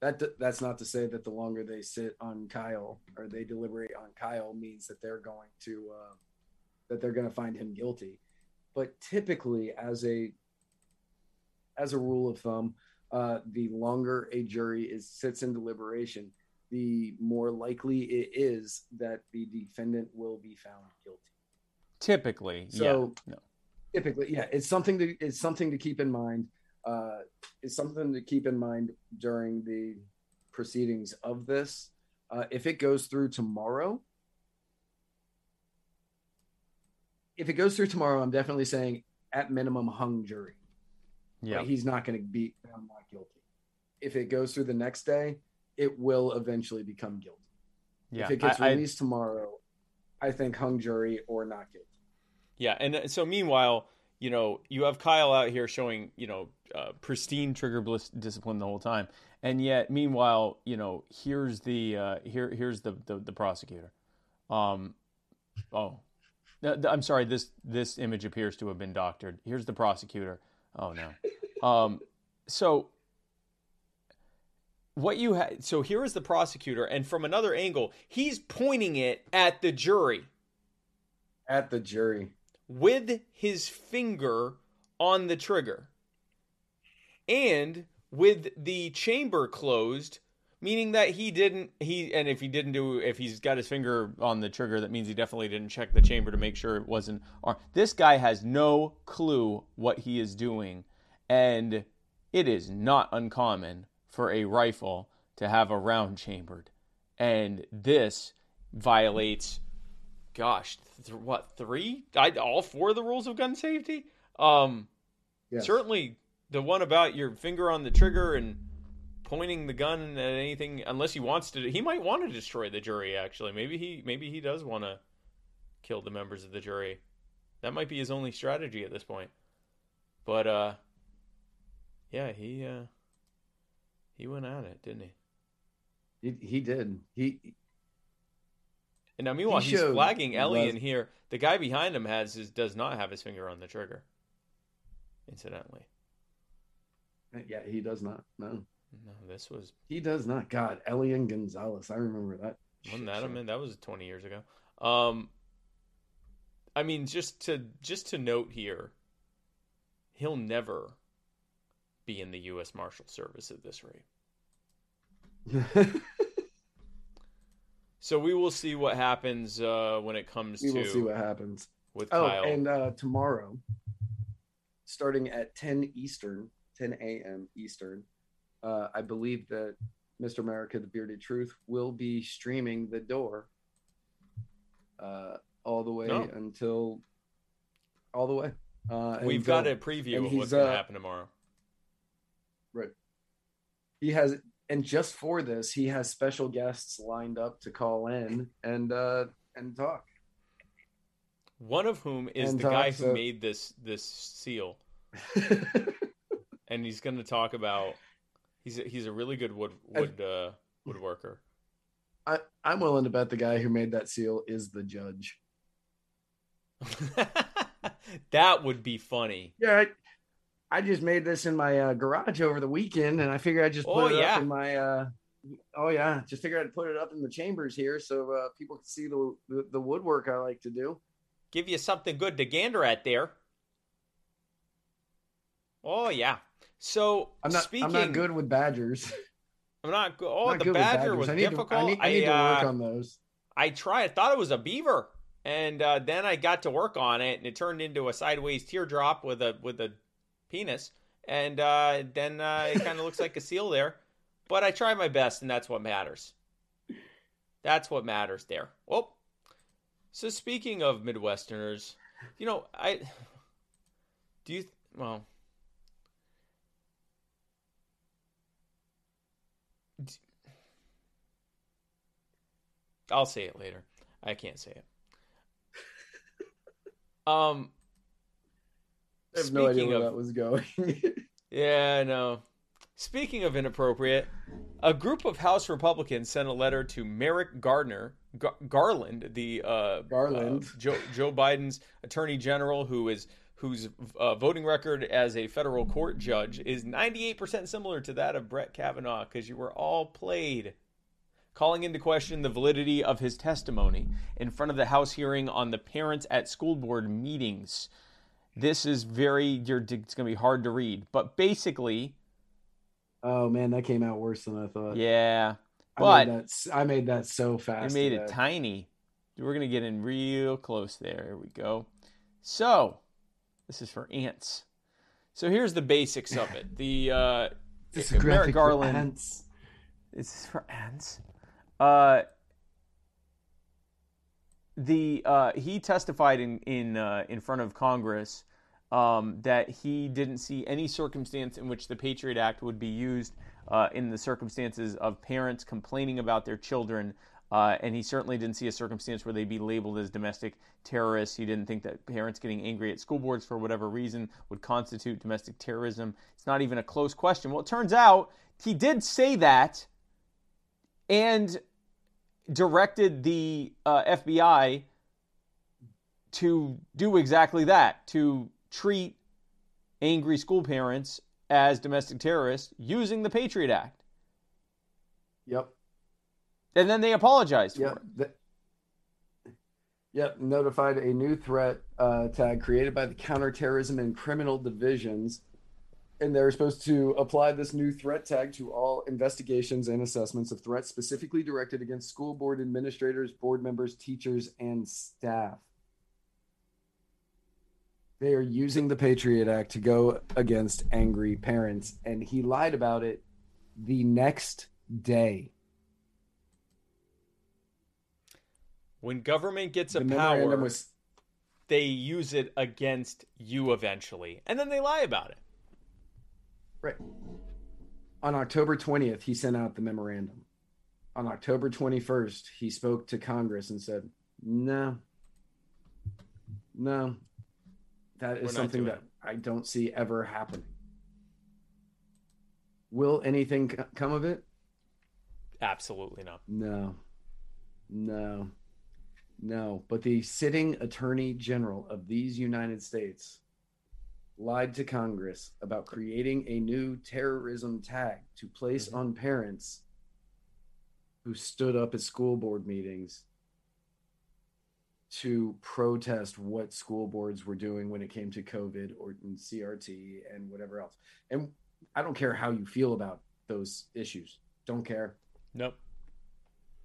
That that's not to say that the longer they sit on Kyle or they deliberate on Kyle means that they're going to uh, that they're going to find him guilty. But typically, as a as a rule of thumb, uh, the longer a jury is sits in deliberation, the more likely it is that the defendant will be found guilty. Typically, So yeah. No. typically, yeah, it's something to it's something to keep in mind. Uh, it's something to keep in mind during the proceedings of this. Uh, if it goes through tomorrow, if it goes through tomorrow, I'm definitely saying at minimum hung jury. Yeah. But he's not going to be found not guilty. If it goes through the next day, it will eventually become guilty. Yeah. if it gets I- I- released tomorrow, I think hung jury or not guilty. Yeah, and so meanwhile, you know, you have Kyle out here showing, you know, uh, pristine trigger bliss discipline the whole time, and yet, meanwhile, you know, here's the uh, here here's the the, the prosecutor. Um, oh, I'm sorry. This this image appears to have been doctored. Here's the prosecutor. Oh no. Um, so what you had so here is the prosecutor and from another angle he's pointing it at the jury At the jury. With his finger on the trigger. And with the chamber closed meaning that he didn't he and if he didn't do if he's got his finger on the trigger that means he definitely didn't check the chamber to make sure it wasn't ar- this guy has no clue what he is doing. And it is not uncommon for a rifle to have a round chambered. And this violates gosh, th- what three? I, all four of the rules of gun safety. Um, Yes. certainly the one about your finger on the trigger and pointing the gun at anything, unless he wants to. He might want to destroy the jury. Actually, maybe he maybe he does want to kill the members of the jury. That might be his only strategy at this point. But uh, yeah, he uh, he went at it, didn't he? He, he did. He And now, meanwhile, He he's flagging Ellie in here. The guy behind him has his, does not have his finger on the trigger. Incidentally, yeah, he does not. No. no, this was He does not. God, Elian Gonzalez. I remember that. wasn't that show. him? That was twenty years ago. Um, I mean, just to just to note here, he'll never be in the U.S. Marshal Service at this rate. So we will see what happens uh, when it comes we to will see what happens. with Oh, Kyle. and uh, tomorrow, starting at 10 Eastern, 10 a.m. Eastern, uh, I believe that Mr. America, the Bearded Truth, will be streaming The Door uh, all the way Oh. until all the way. Uh, We've until- got a preview of what's going to uh, happen tomorrow. Right. He has, and just for this, he has special guests lined up to call in and uh, and talk. One of whom is and the guy who made this this seal, and he's going to talk about. He's a, he's a really good wood wood uh, woodworker. I, I'm willing to bet the guy who made that seal is the judge. that would be funny. Yeah, I, I just made this in my uh, garage over the weekend, and I figured I'd just put Oh, it yeah. up in my. Uh, oh yeah, just figured I'd put it up in the chambers here so uh, people can see the, the the woodwork I like to do. Give you something good to gander at there. Oh yeah. So I'm not. speaking, I'm not good with badgers. I'm not. go- Oh, Not the badger was I difficult. To, I need, I need to work uh, on those. I tried. I thought it was a beaver, and uh, then I got to work on it, and it turned into a sideways teardrop with a with a penis, and uh, then uh, it kind of looks like a seal there. But I try my best, and that's what matters. That's what matters there. Well, so speaking of Midwesterners, you know, I do you well. I'll say it later. I can't say it. Um, I have no idea where of- that was going. yeah, I know. Speaking of inappropriate, a group of House Republicans sent a letter to Merrick Gardner Gar- Garland, the uh, Garland. uh, Joe Joe Biden's Attorney General, who is whose uh, voting record as a federal court judge is 98% similar to that of Brett Kavanaugh, because you were all played. Calling into question the validity of his testimony in front of the House hearing on the parents at school board meetings. This is very, you're, it's going to be hard to read, but basically, oh man, that came out worse than I thought. yeah, I but- made that, I made that so fast. I made today. it tiny. We're going to get in real close there. Here we go. So, this is for ants. So here's the basics of it. The uh, is Merrick Garland. ants. This is for ants. Uh, the uh, he testified in in uh, in front of Congress um, that he didn't see any circumstance in which the Patriot Act would be used uh, in the circumstances of parents complaining about their children. Uh, and he certainly didn't see a circumstance where they'd be labeled as domestic terrorists. He didn't think that parents getting angry at school boards for whatever reason would constitute domestic terrorism. It's not even a close question. Well, it turns out he did say that and directed the uh, FBI to do exactly that to treat angry school parents as domestic terrorists using the Patriot Act. Yep. And then they apologized for Yep. it. Th- Yep, notified a new threat uh, tag created by the Counterterrorism and Criminal Divisions. And they're supposed to apply this new threat tag to all investigations and assessments of threats specifically directed against school board administrators, board members, teachers, and staff. They are using the Patriot Act to go against angry parents. And he lied about it the next day. When government gets a the power, was they use it against you eventually. And then they lie about it. Right. On October 20th, he sent out the memorandum. On October 21st, he spoke to Congress and said, no, no, that is something that I don't see ever happening. Will anything c- come of it? Absolutely not. No, no, no. But the sitting attorney general of these United States lied to Congress about creating a new terrorism tag to place Mhm. on parents who stood up at school board meetings to protest what school boards were doing when it came to COVID or CRT and whatever else. And I don't care how you feel about those issues. Don't care Nope.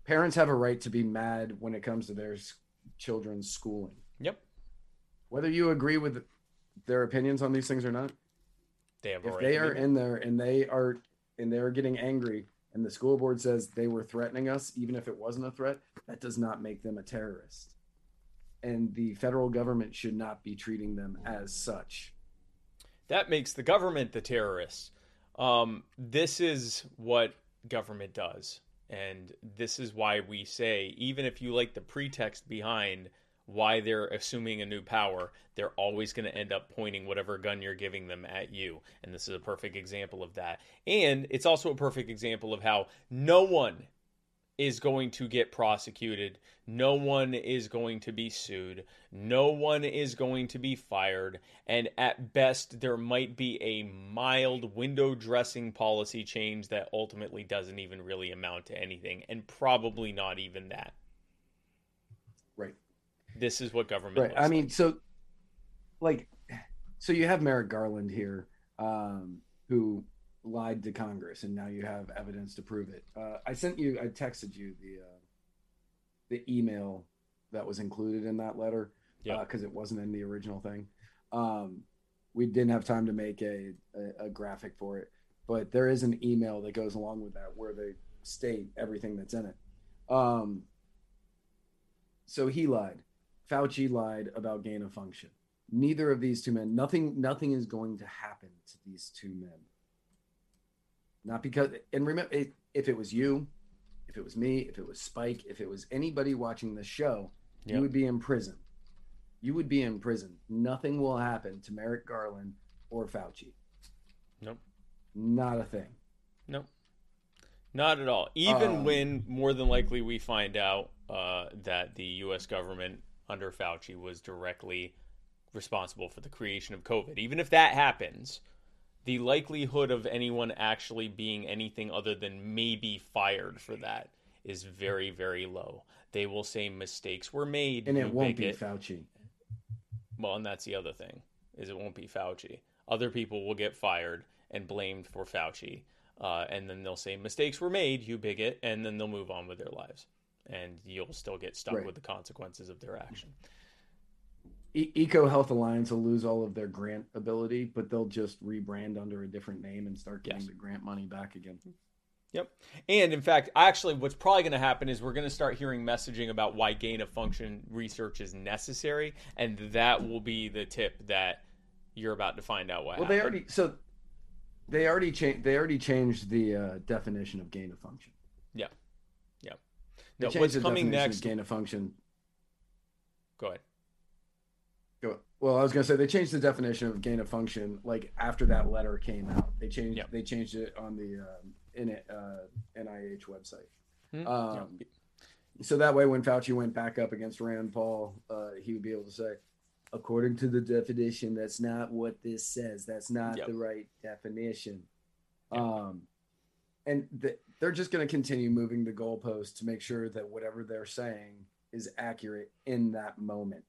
parents have a right to be mad when it comes to their children's schooling. Yep. Whether you agree with their opinions on these things or not, They have if they are in there and they are and they're getting angry and the school board says they were threatening us even if it wasn't a threat, that does not make them a terrorist. And the federal government should not be treating them as such. that makes the government the terrorists. Um, this is what government does. And this is why we say, even if you like the pretext behind why they're assuming a new power, they're always going to end up pointing whatever gun you're giving them at you. And this is a perfect example of that. And it's also a perfect example of how no one is going to get prosecuted. No one is going to be sued. No one is going to be fired. And at best, there might be a mild window dressing policy change that ultimately doesn't even really amount to anything, and probably not even that. This is what government Right. I mean, like. so like so you have Merrick Garland here, um, who lied to Congress, and now you have evidence to prove it. Uh, I sent you, I texted you the uh, the email that was included in that letter because it wasn't in the original thing. Um, we didn't have time to make a, a, a graphic for it, but there is an email that goes along with that where they state everything that's in it. Um, so he lied. Fauci lied about gain of function. Neither of these two men, nothing, nothing is going to happen to these two men. Not because, and remember, if it was you, if it was me, if it was Spike, if it was anybody watching the show, Yep. you would be in prison. You would be in prison. Nothing will happen to Merrick Garland or Fauci. Nope. Not a thing. Nope. Not at all. Even Um, when more than likely we find out uh, that the U.S. government under Fauci was directly responsible for the creation of COVID. Even if that happens, the likelihood of anyone actually being anything other than maybe fired for that is very, very low. They will say mistakes were made. And it won't be Fauci. Well, and that's the other thing is it won't be Fauci. Other people will get fired and blamed for Fauci, uh, and then they'll say mistakes were made, you bigot, and then they'll move on with their lives, and you'll still get stuck Right. with the consequences of their action. E- Eco Health Alliance will lose all of their grant ability, but they'll just rebrand under a different name and start getting Yes. the grant money back again. Yep. And in fact, actually, what's probably going to happen is we're going to start hearing messaging about why gain of function research is necessary, and that will be the tip that you're about to find out what Well, they already so they already changed. They already changed the uh, definition of gain of function. Yeah. They No, changed what's coming next? Gain of function. Go ahead. Go- Well, I was gonna say they changed the definition of gain of function like after that letter came out. They changed. Yep. They changed it on the um, in it, uh, NIH website. Hmm? Um, Yep. So that way, when Fauci went back up against Rand Paul, uh, he would be able to say, according to the definition, that's not what this says. That's not Yep. the right definition. Um, and th- they're just going to continue moving the goalpost to make sure that whatever they're saying is accurate in that moment.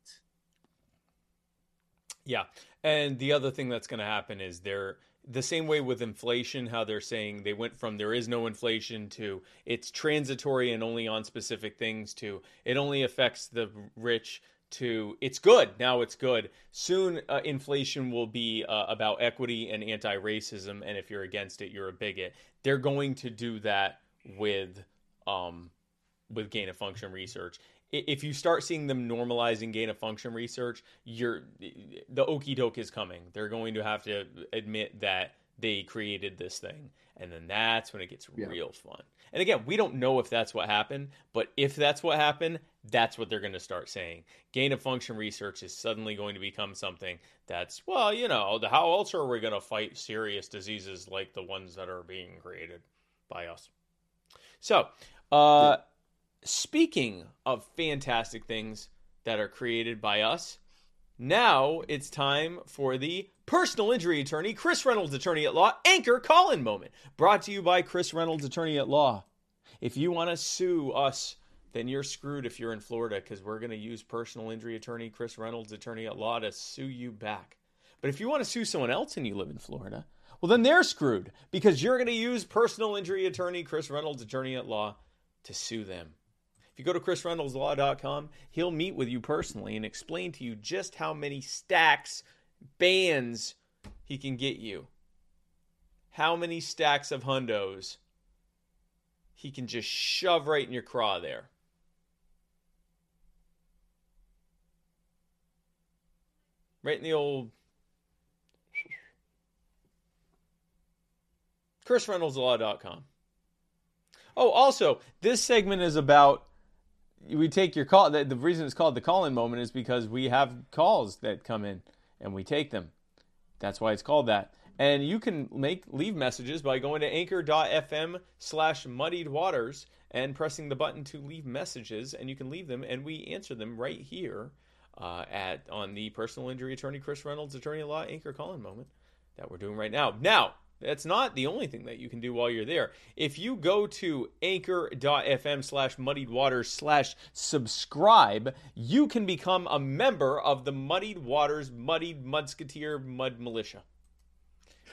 Yeah. And the other thing that's going to happen is they're the same way with inflation, how they're saying they went from there is no inflation to it's transitory and only on specific things to it only affects the rich to it's good. Now it's good. Soon uh, inflation will be uh, about equity and anti racism. And if you're against it, you're a bigot. They're going to do that with. Um, with gain of function research. If you start seeing them normalizing gain of function research, you're the okey doke is coming. They're going to have to admit that they created this thing, and then that's when it gets Yeah. real fun. And again, we don't know if that's what happened, but if that's what happened, that's what they're going to start saying. Gain of function research is suddenly going to become something that's well, you know, the, how else are we going to fight serious diseases like the ones that are being created by us? So, uh, speaking of fantastic things that are created by us, now it's time for the personal injury attorney, Chris Reynolds, attorney at law, anchor call in moment. Brought to you by Chris Reynolds, attorney at law. If you want to sue us, then you're screwed if you're in Florida because we're going to use personal injury attorney, Chris Reynolds, attorney at law, to sue you back. But if you want to sue someone else and you live in Florida, well, then they're screwed because you're going to use personal injury attorney, Chris Reynolds, attorney at law, to sue them. If you go to chrisreynoldslaw.com, he'll meet with you personally and explain to you just how many stacks, bands he can get you. How many stacks of hundos he can just shove right in your craw there. Right in the old chrisreynoldslaw.com. Oh, also, this segment is about we take your call. The, reason it's called the call-in moment is because we have calls that come in and we take them. That's why it's called that. And you can make leave messages by going to anchor.fm slash muddied waters and pressing the button to leave messages, and you can leave them, and we answer them right here uh, at on the personal injury attorney Chris Reynolds attorney at law anchor call-in moment that we're doing right now. Now, that's not the only thing that you can do while you're there. If you go to anchor.fm slash muddied waters slash subscribe, you can become a member of the Muddied Waters Muddied Mudsketeer Mud Militia.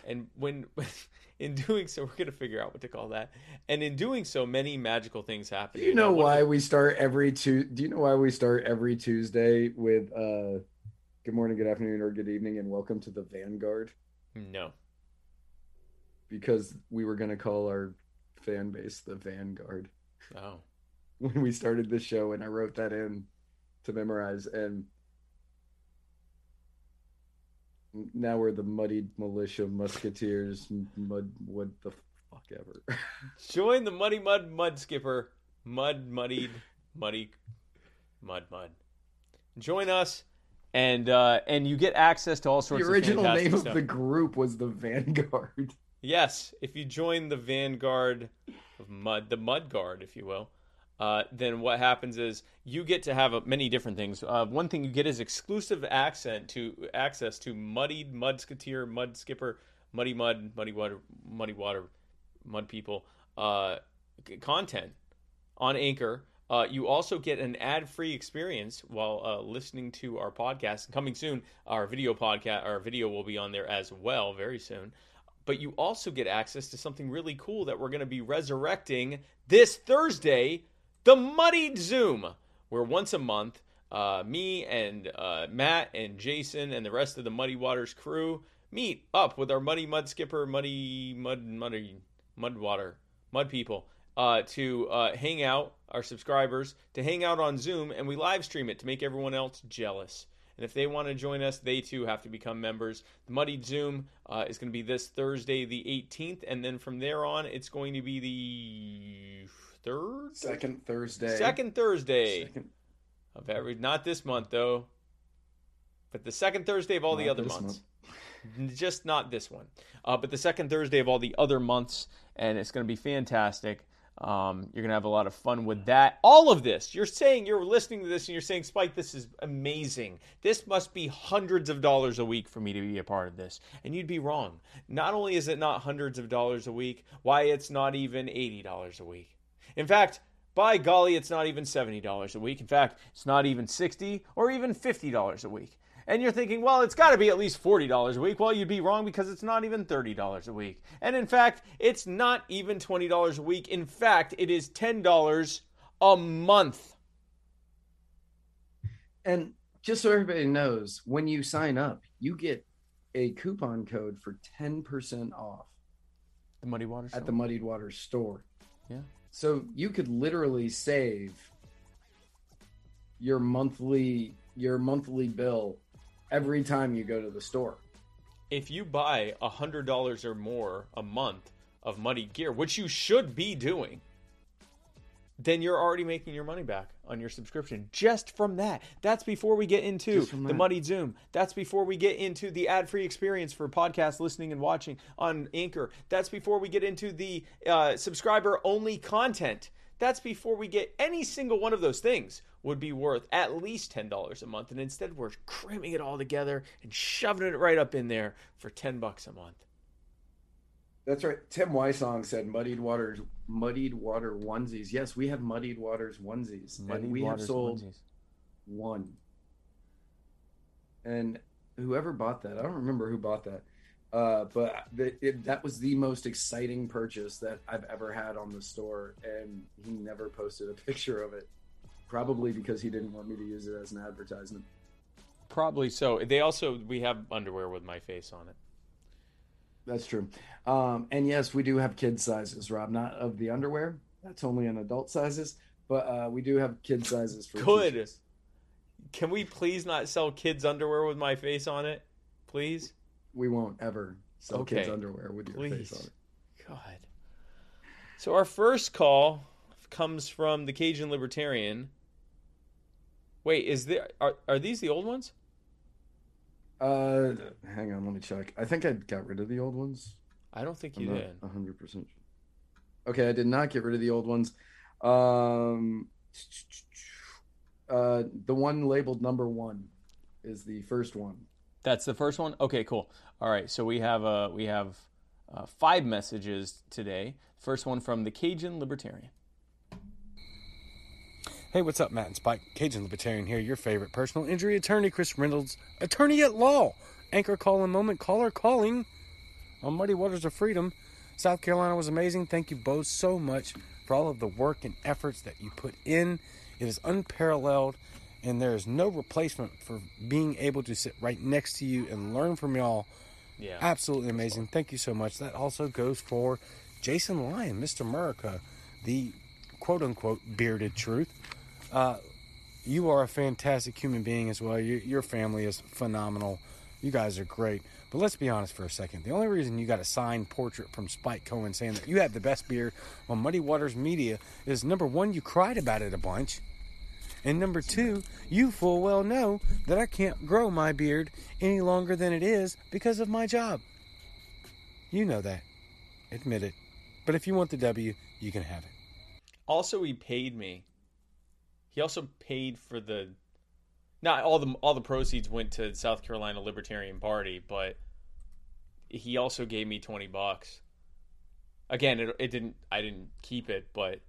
And when in doing so, we're going to figure out what to call that. And in doing so, many magical things happen. Do you know why we start every two? Do you know why we start every Tuesday with uh, "Good morning, good afternoon, or good evening, and welcome to the Vanguard"? No, because we were going to call our fan base the Vanguard oh, when we started the show, and I wrote that in to memorize, and now we're the muddied militia musketeers. Mud, what the fuck ever. join the Muddy Mud Mud Skipper, Mud Muddied Muddy Mud Mud. Join us, and uh, and you get access to all sorts. the original of name of stuff. the group was the Vanguard. Yes, if you join the vanguard of mud, the mud guard, if you will, uh, then what happens is you get to have uh, many different things. Uh, one thing you get is exclusive accent to access to muddied mudskateer, mud skipper, muddy mud, muddy water, muddy water, mud people uh, content on Anchor. Uh, you also get an ad-free experience while uh, listening to our podcast. Coming soon, our video podcast, our video will be on there as well very soon but you also get access to something really cool that we're going to be resurrecting this Thursday the Muddied Zoom, where once a month, uh, me and uh, Matt and Jason and the rest of the Muddy Waters crew meet up with our Muddy Mud Skipper, Muddy Mud Muddy Mud Water Mud people uh, to uh, hang out, our subscribers, to hang out on Zoom, and we live stream it to make everyone else jealous. And if they want to join us, they too have to become members. The Muddied Zoom uh, is going to be this Thursday, the 18th, and then from there on, it's going to be the third, Second Thursday. second Thursday Second- of every. Not this month though, but the second Thursday of all the other months. Just not this one, uh, but the second Thursday of all the other months, and it's going to be fantastic. Um, you're going to have a lot of fun with that. All of this, you're saying you're listening to this and you're saying, Spike, this is amazing. This must be hundreds of dollars a week for me to be a part of this. And you'd be wrong. Not only is it not hundreds of dollars a week, why, it's not even $80 a week. In fact, by golly, it's not even $70 a week. In fact, it's not even 60 or even $50 a week. And you're thinking, well, it's got to be at least $40 a week. Well, you'd be wrong because it's not even $30 a week. And in fact, it's not even $20 a week. In fact, it is $10 a month. And just so everybody knows, when you sign up, you get a coupon code for 10% off The Muddy Waters. at the Muddied Water store. Yeah. So you could literally save your monthly your monthly bill every time you go to the store. if you buy $100 or more a month of muddy gear, which you should be doing, then you're already making your money back on your subscription just from that. That's before we get into the. Muddy Zoom. That's before we get into the ad free experience for podcast listening and watching on Anchor. That's before we get into the uh, subscriber only content. That's before we get any single one of those things would be worth at least $10 a month. And instead, we're cramming it all together and shoving it right up in there for 10 bucks a month. That's right. Tim Wysong said muddied waters muddied water onesies. Yes, we have muddied waters onesies. and we have sold one. And whoever bought that, I don't remember who bought that. Uh, but the, it, that was the most exciting purchase that I've ever had on the store, and he never posted a picture of it. Probably because he didn't want me to use it as an advertisement. Probably so. They also we have underwear with my face on it. That's true. Um, and yes, we do have kid sizes, Rob. Not of the underwear. That's only in adult sizes, but uh, we do have kid sizes for Good. t-shirts. Can we please not sell kids underwear with my face on it? Please? We won't ever sell kids underwear with your Please. face on it. God. So our first call comes from the Cajun Libertarian. Wait, is there are are these the old ones? Uh, hang on, let me check. I think I got rid of the old ones. I don't think I'm you did. 100% Okay, I did not get rid of the old ones. Um, uh, the one labeled number one is the first one. That's the first one. Okay, cool. All right, so we have uh we have uh, five messages today. First one from the Cajun Libertarian. Hey, what's up, Matt and Spike? Cajun Libertarian here, your favorite personal injury attorney, Chris Reynolds, attorney at law. Anchor call in moment, caller calling on Muddy Waters of Freedom. South Carolina was amazing. Thank you both so much for all of the work and efforts that you put in. It is unparalleled, and there is no replacement for being able to sit right next to you and learn from y'all. Yeah. Absolutely amazing. Thank you so much. That also goes for Jason Lyon, Mr. America, the quote unquote bearded truth. Uh, you are a fantastic human being as well. Your, your family is phenomenal. You guys are great. But let's be honest for a second. The only reason you got a signed portrait from Spike Cohen saying that you have the best beard on Muddied Waters Media is number one, you cried about it a bunch. And number two, you full well know that I can't grow my beard any longer than it is because of my job. You know that. Admit it. But if you want the W, you can have it. Also, he paid me. He also paid for the. Not all the all the proceeds went to South Carolina Libertarian Party, but he also gave me twenty bucks. Again, it, it didn't. I didn't keep it, but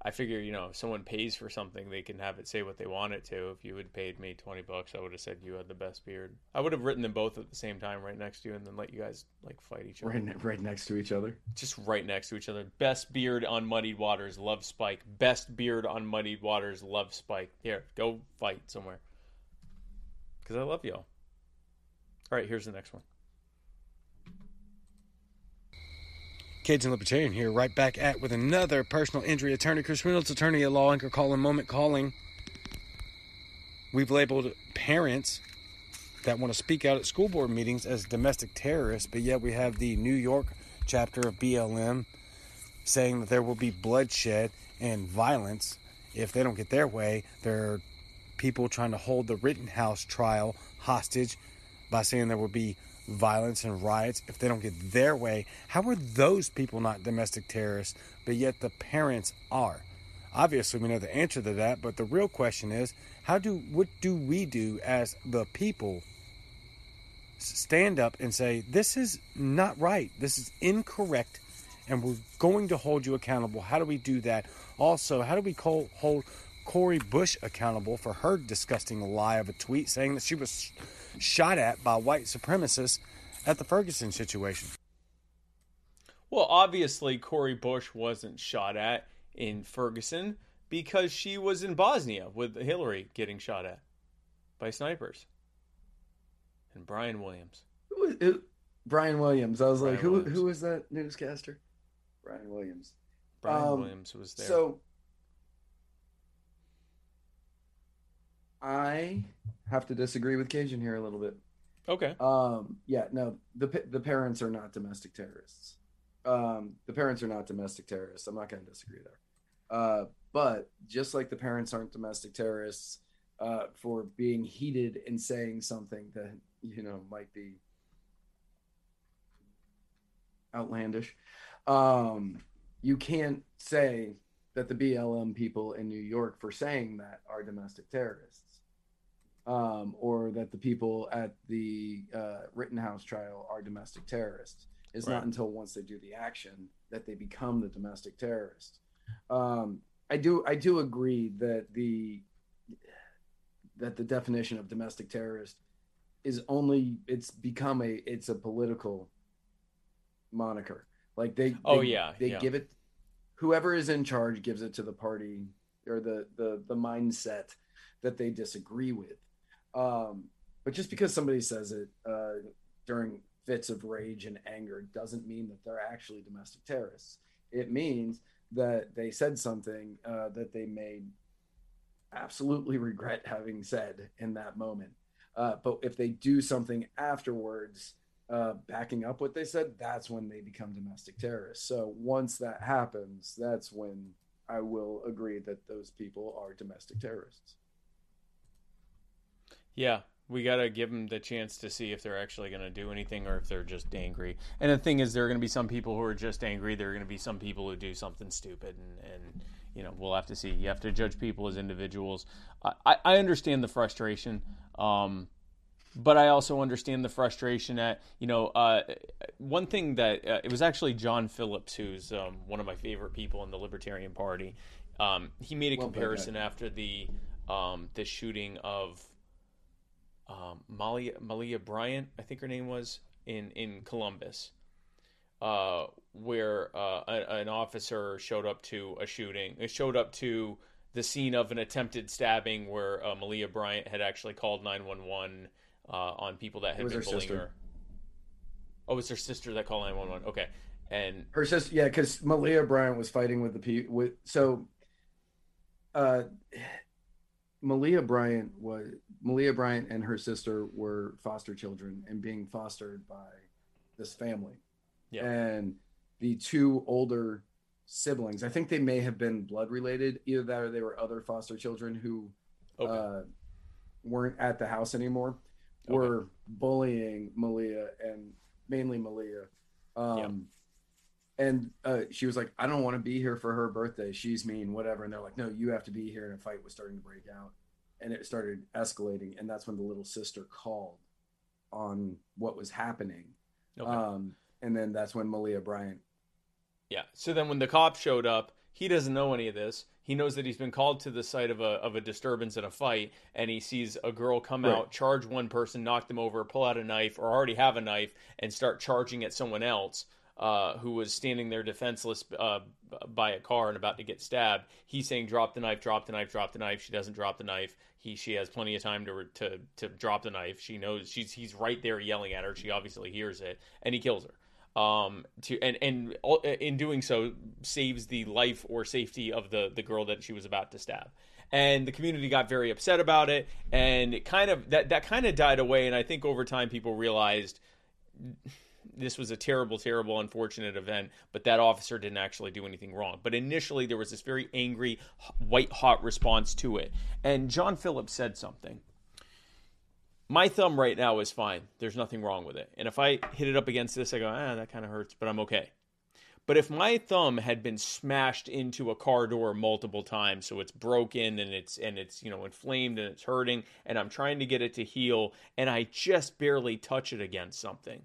I figure you know if someone pays for something, they can have it say what they want it to. If you had paid me twenty bucks, I would have said you had the best beard. I would have written them both at the same time, right next to you, and then let you guys like fight each other. Right, ne- right next to each other. just right next to each other. Best beard on Muddied Waters, love Spike. Best beard on Muddied Waters, love Spike. Here, go fight somewhere. Because I love y'all. All right, here's the next one. Cajun Libertarian here, right back at with another personal injury attorney, Chris Reynolds, attorney at law, anchor calling, moment calling. We've labeled parents that want to speak out at school board meetings as domestic terrorists, but yet we have the New York chapter of BLM saying that there will be bloodshed and violence if they don't get their way. There are people trying to hold the Rittenhouse trial hostage by saying there will be violence and riots if they don't get their way. How are those people not domestic terrorists, but yet the parents are? Obviously, we know the answer to that, but the real question is, how do what do we do as the people stand up and say this is not right, this is incorrect, and we're going to hold you accountable? How do we do that? Also, how do we call, hold Cori Bush accountable for her disgusting lie of a tweet saying that she was shot at by white supremacists at the Ferguson situation? Well, obviously, Cori Bush wasn't shot at in Ferguson because she was in Bosnia with Hillary getting shot at by snipers. And Brian Williams. Who was, who, Brian Williams. I was Brian like, who Williams. who was that newscaster? Brian Williams. Brian Um, Williams was there. So I have to disagree with Cajun here a little bit. okay. Um, yeah, no, the the parents are not domestic terrorists. Um, the parents are not domestic terrorists. I'm not going to disagree there. Uh, but just like the parents aren't domestic terrorists uh, for being heated and saying something that you know might be outlandish, um, you can't say that the BLM people in New York for saying that are domestic terrorists um, or that the people at the uh, Rittenhouse trial are domestic terrorists. It's Right. not until once they do the action that they become the domestic terrorist. Um, I do I do agree that the that the definition of domestic terrorist is only it's become a it's a political moniker. Like they Oh, they- yeah, they yeah. give it whoever is in charge gives it to the party or the the the mindset that they disagree with. Um, but just because somebody says it uh, during fits of rage and anger doesn't mean that they're actually domestic terrorists. It means that they said something uh, that they may absolutely regret having said in that moment. Uh, but if they do something afterwards, uh, backing up what they said, that's when they become domestic terrorists. So once that happens, that's when I will agree that those people are domestic terrorists. Yeah, we got to give them the chance to see if they're actually going to do anything or if they're just angry. And the thing is, there are going to be some people who are just angry. There are going to be some people who do something stupid, and, and you know, we'll have to see. You have to judge people as individuals. I, I, understand the frustration, um, but I also understand the frustration at you know uh, one thing that uh, it was actually John Phillips, who's um, one of my favorite people in the Libertarian Party. Um, he made a Well, comparison after the um, the shooting of um, Malia Malia Bryant, I think her name was in in Columbus, uh, where uh, a, an officer showed up to a shooting. It showed up to the scene of an attempted stabbing where uh, Malia Bryant had actually called 911 uh, on people that had been her bullying sister. her. Oh, it was her sister that called 911. Okay. And Her sister, yeah, because Malia Bryant was fighting with the pe with so. Uh, Malia Bryant was Malia Bryant and her sister were foster children and being fostered by this family. Yeah. And the two older siblings, I think they may have been blood related, either that or they were other foster children who okay. uh, weren't at the house anymore, Okay. were bullying Malia and mainly Malia. Um, And uh, she was like, I don't want to be here for her birthday. She's mean, whatever. And they're like, no, you have to be here. And a fight was starting to break out. And it started escalating. And that's when the little sister called on what was happening. okay. Um, and then that's when Malia Bryant. Yeah. So then when the cop showed up, he doesn't know any of this. He knows that he's been called to the site of a of a disturbance and a fight, and he sees a girl come Right. out, charge one person, knock them over, pull out a knife, or already have a knife, and start charging at someone else uh, who was standing there defenseless uh, by a car and about to get stabbed. He's saying, "Drop the knife, drop the knife, drop the knife." She doesn't drop the knife. He she has plenty of time to to to drop the knife. She knows she's he's right there yelling at her. She obviously hears it, and he kills her um to and and in doing so saves the life or safety of the the girl that she was about to stab and the community got very upset about it and it kind of that that kind of died away and i think over time people realized this was a terrible terrible unfortunate event but that officer didn't actually do anything wrong but initially there was this very angry white hot response to it and john phillips said something my thumb right now is fine. There's nothing wrong with it. And if I hit it up against this, I go, ah, that kind of hurts, but I'm okay. But if my thumb had been smashed into a car door multiple times, so it's broken and it's and it's you know inflamed and it's hurting, and I'm trying to get it to heal, and I just barely touch it against something,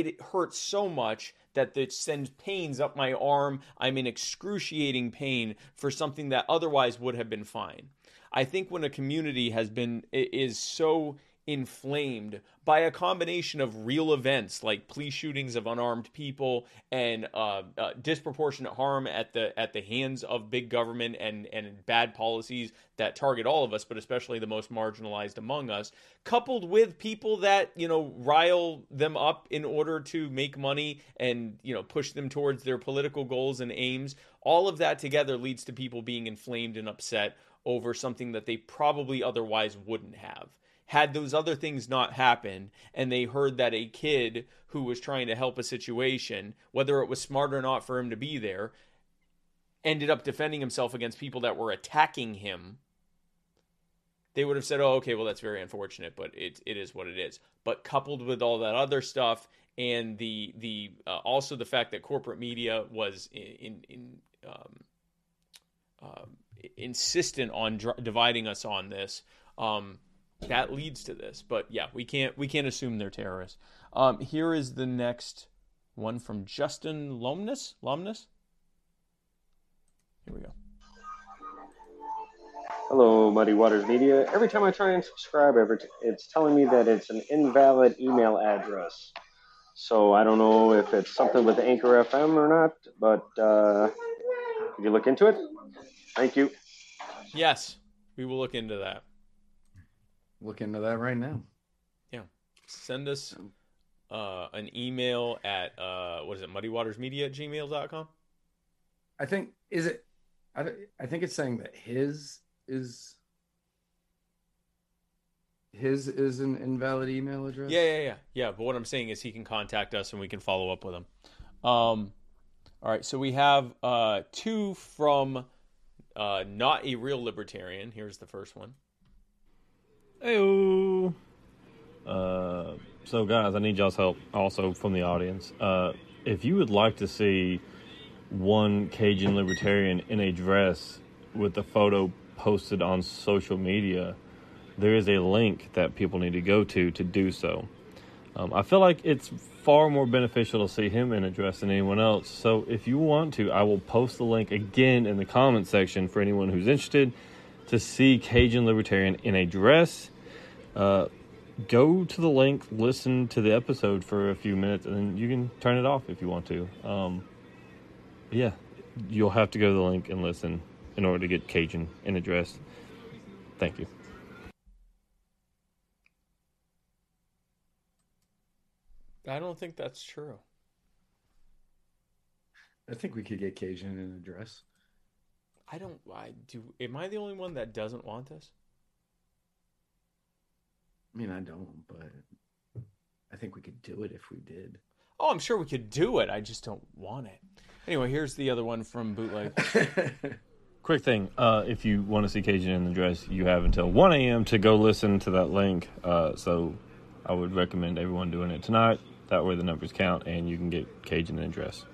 it hurts so much that it sends pains up my arm. I'm in excruciating pain for something that otherwise would have been fine. I think when a community has been is so inflamed by a combination of real events like police shootings of unarmed people and uh, uh, disproportionate harm at the at the hands of big government and and bad policies that target all of us, but especially the most marginalized among us, coupled with people that you know rile them up in order to make money and you know push them towards their political goals and aims. All of that together leads to people being inflamed and upset over something that they probably otherwise wouldn't have had those other things not happened and they heard that a kid who was trying to help a situation, whether it was smart or not for him to be there, ended up defending himself against people that were attacking him, they would have said, "Oh, okay, well that's very unfortunate, but it it is what it is." But coupled with all that other stuff and the the uh, also the fact that corporate media was in in, in um, um, insistent on dr- dividing us on this, um, that leads to this. But yeah, we can't we can't assume they're terrorists. Um, here is the next one from Justin Lomness. Lomness. Here we go. Hello, Muddied Waters Media. Every time I try and subscribe, it's telling me that it's an invalid email address. So I don't know if it's something with Anchor FM or not, but uh, could you look into it? Thank you. Yes, we will look into that. Look into that right now. Yeah. Send us uh, an email at uh, what is it, muddywatersmedia at gmail.com? I think is it. I, I think it's saying that his is his is an invalid email address. Yeah, yeah, yeah, yeah. But what I'm saying is he can contact us and we can follow up with him. Um, all right, so we have uh, two from uh, not a real libertarian. Here's the first one. Hey, uh, so guys, I need y'all's help also from the audience. Uh, if you would like to see one Cajun libertarian in a dress with the photo posted on social media, there is a link that people need to go to to do so. Um, I feel like it's far more beneficial to see him in a dress than anyone else. So if you want to, I will post the link again in the comment section for anyone who's interested to see Cajun Libertarian in a dress. Uh, go to the link, listen to the episode for a few minutes, and then you can turn it off if you want to. Um, yeah, you'll have to go to the link and listen in order to get Cajun in a dress. Thank you. I don't think that's true. I think we could get Cajun in address. I don't. I do. Am I the only one that doesn't want this? I mean, I don't, but I think we could do it if we did. Oh, I'm sure we could do it. I just don't want it. Anyway, here's the other one from Bootleg. Quick thing, uh, if you want to see Cajun in the dress, you have until 1 a.m. to go listen to that link. Uh, so I would recommend everyone doing it tonight. That way the numbers count and you can get Cajun in the dress.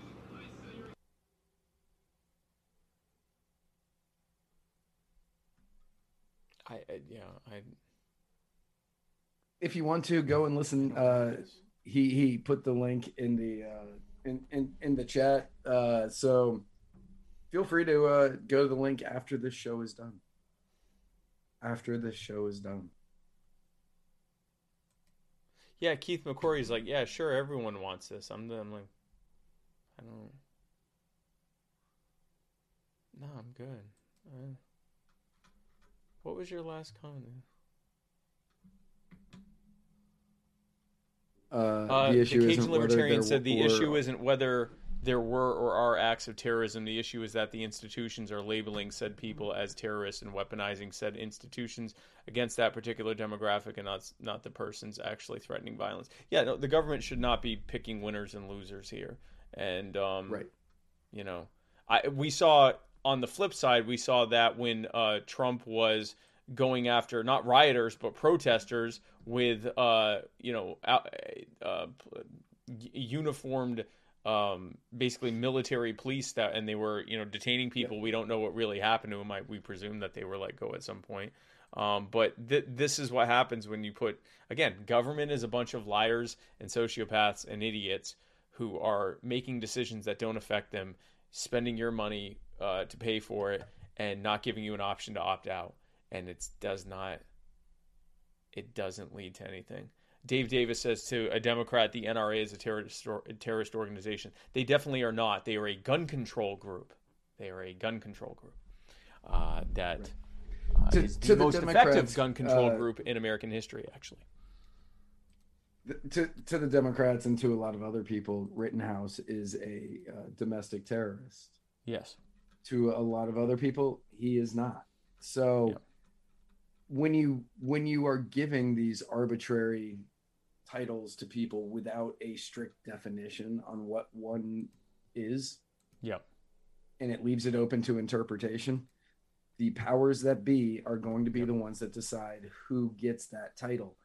I, I yeah. I if you want to go and listen, uh, he he put the link in the uh, in, in in the chat. Uh, so feel free to uh, go to the link after this show is done. After this show is done. yeah. Keith McCory's like, yeah, sure, everyone wants this. I'm, I'm like, I don't. No, I'm good. Uh, what was your last comment? Uh, Uh, the the, issue isn't Cajun Libertarian said the were- issue isn't whether there were or are acts of terrorism. The issue is that the institutions are labeling said people as terrorists and weaponizing said institutions against that particular demographic and not not the persons actually threatening violence. Yeah, no, the government should not be picking winners and losers here. And um, right. you know, I we saw on the flip side, we saw that when uh, Trump was going after not rioters but protesters with uh, you know uh, uniformed um, basically military police that and they were you know detaining people. We don't know what really happened to them. I, we presume that they were let go at some point. Um, but th- this is what happens when you put again government is a bunch of liars and sociopaths and idiots who are making decisions that don't affect them spending your money uh, to pay for it and not giving you an option to opt out and it does not it doesn't lead to anything Dave Davis says to a Democrat, the NRA is a terrorist, a terrorist organization. They definitely are not. They are a gun control group. They are a gun control group uh, that uh, To- is to the the most Democrats, effective gun control uh, group in American history, actually. To to the Democrats and to a lot of other people, Rittenhouse is a uh, domestic terrorist. Yes. To a lot of other people, he is not. So Yeah. when you when you are giving these arbitrary titles to people without a strict definition on what one is, Yep. and it leaves it open to interpretation, the powers that be are going to be the ones that decide who gets that title.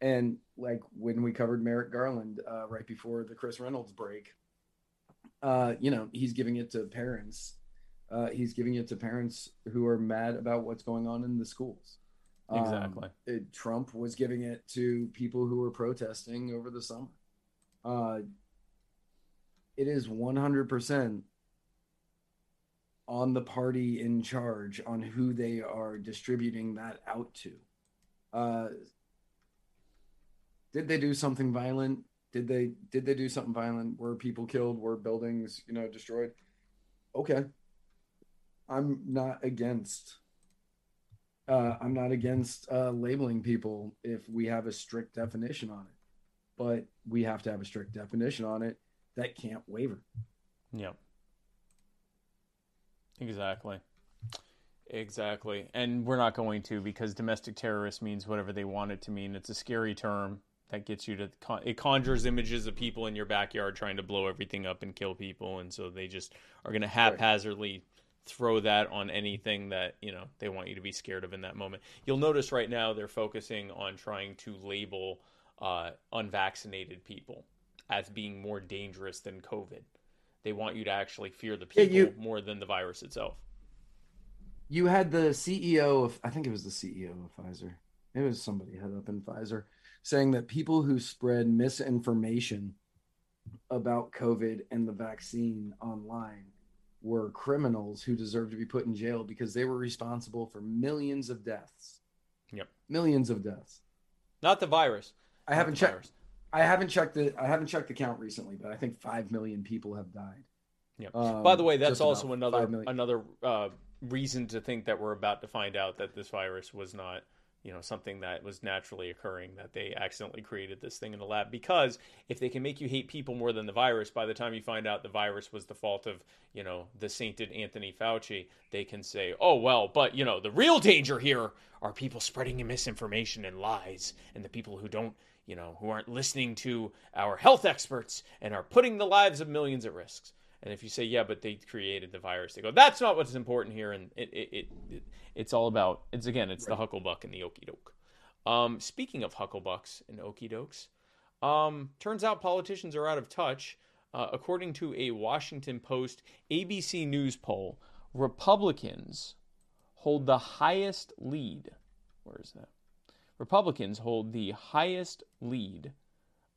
And like when we covered Merrick Garland uh, right before the Chris Reynolds break, uh, you know, he's giving it to parents. Uh, he's giving it to parents who are mad about what's going on in the schools. Um, Exactly. it- Trump was giving it to people who were protesting over the summer. Uh, it is 100% on the party in charge on who they are distributing that out to. Uh, did they do something violent? Did they did they do something violent? Were people killed? Were buildings you know destroyed? Okay, I'm not against. Uh, I'm not against uh, labeling people if we have a strict definition on it, but we have to have a strict definition on it that can't waver. Yep. Exactly. Exactly. And we're not going to because domestic terrorist means whatever they want it to mean. It's a scary term that gets you to con- it conjures images of people in your backyard trying to blow everything up and kill people and so they just are going to haphazardly throw that on anything that, you know, they want you to be scared of in that moment. You'll notice right now they're focusing on trying to label uh, unvaccinated people as being more dangerous than COVID. They want you to actually fear the Yeah, people you- more than the virus itself. You had the CEO of, I think it was the CEO of Pfizer. It was somebody head up in Pfizer saying that people who spread misinformation about COVID and the vaccine online were criminals who deserved to be put in jail because they were responsible for millions of deaths. Yep. Millions of deaths. not the virus. I Not haven't checked. virus. I haven't checked the. I haven't checked the count recently, but I think five million people have died. Yep. Um, By the way, that's also another another uh, reason to think that we're about to find out that this virus was not, you know, something that was naturally occurring. That they accidentally created this thing in the lab. Because if they can make you hate people more than the virus, by the time you find out the virus was the fault of, you know, the sainted Anthony Fauci, they can say, oh well, but you know, the real danger here are people spreading misinformation and lies, and the people who don't. You know, who aren't listening to our health experts and are putting the lives of millions at risk. And if you say, yeah, but they created the virus, they go, that's not what's important here. And it, it, it, it it's all about, it's again, it's the Hucklebuck and the Okey Doke. Um, speaking of Hucklebucks and Okey Dokes, um, turns out politicians are out of touch. Uh, according to a Washington Post ABC News poll, Republicans hold the highest lead. Where is that? Republicans hold the highest lead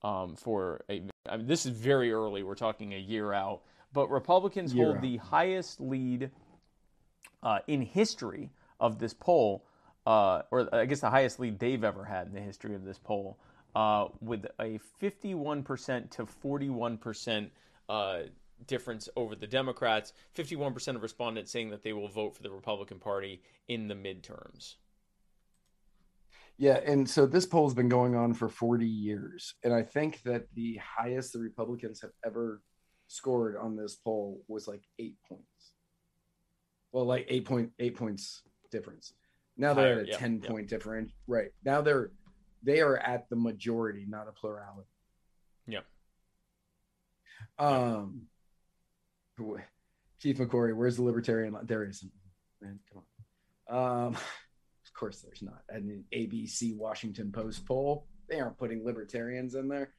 um, for a. I mean, this is very early. We're talking a year out, but Republicans hold out. the highest lead uh, in history of this poll, uh, or I guess the highest lead they've ever had in the history of this poll, uh, with a 51% to 41% uh, difference over the Democrats. 51% of respondents saying that they will vote for the Republican Party in the midterms. Yeah, and so this poll's been going on for 40 years, and I think that the highest the Republicans have ever scored on this poll was like eight points. Well, like eight point eight points difference. Now they're Higher, at a yeah, 10 yeah. point difference. Right now they're they are at the majority, not a plurality. Yeah. Um, Chief McCory, where's the libertarian? There isn't. Man, come on. Um, of course, there's not. And an ABC Washington Post poll, they aren't putting libertarians in there.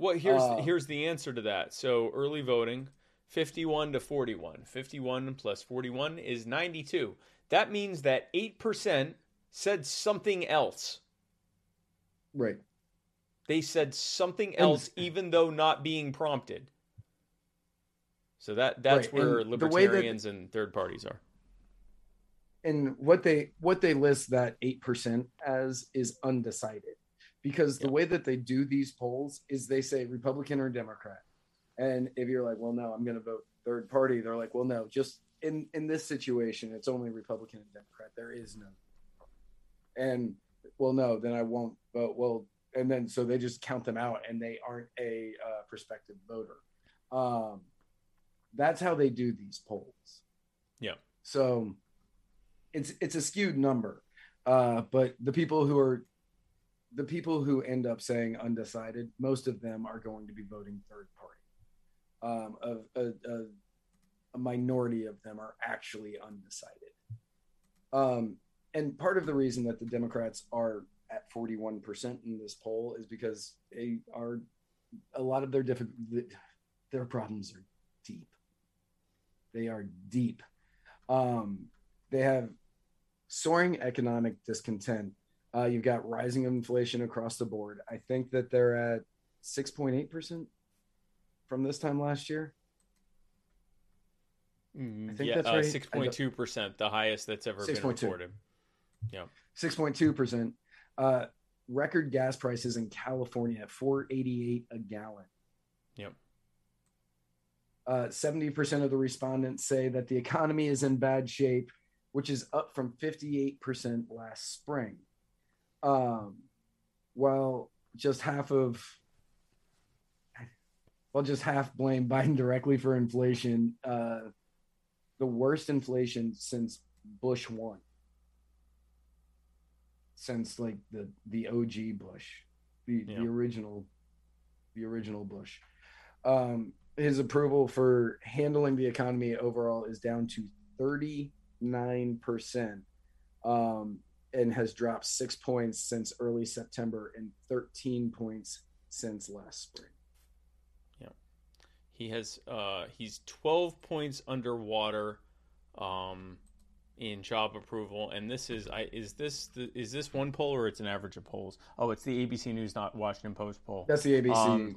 Well, here's Uh, here's the answer to that. So early voting, 51 to 41. 51 plus 41 is 92. That means that 8% said something else. Right. They said something And- else even though not being prompted. So that that's Right, where and way that- libertarians and third parties are. And what they what they list that eight percent as is undecided, because the way that they do these polls is they say Republican or Democrat, and if you're like, well, no, I'm going to vote third party, they're like, well, no, just in in this situation, it's only Republican and Democrat. There is no, and well, no, then I won't vote. Well, and then so they just count them out, and they aren't a uh, prospective voter. Um, that's how they do these polls. Yeah. So it's it's a skewed number, uh, but the people who are the people who end up saying undecided, most of them are going to be voting third party. Um, a, a, a, minority of them are actually undecided. Um, and part of the reason that the Democrats are at 41% in this poll is because they are a lot of their their problems are deep. They are deep. Um, they have soaring economic discontent. Uh, you've got rising inflation across the board. I think that they're at 6.8% from this time last year. Mm, think yeah, that's uh, right. 6.2%, the highest that's ever been 6.2. reported. 6.2%. Uh, record gas prices in California at 488 a gallon. Yep. Uh, 70% of the respondents say that the economy is in bad shape, which is up from 58% last spring. Um, while just half of well, just half blame Biden directly for inflation. Uh, the worst inflation since Bush won, since like the the OG Bush, the Yeah. the original, the original Bush. Um, his approval for handling the economy overall is down to thirty nine percent, um, and has dropped six points since early September and thirteen points since last spring. Yeah, he has uh he's 12 points underwater um in job approval and this is I is this the, is this one poll or it's an average of polls? Oh, it's the ABC News not Washington Post poll. That's the ABC. Um,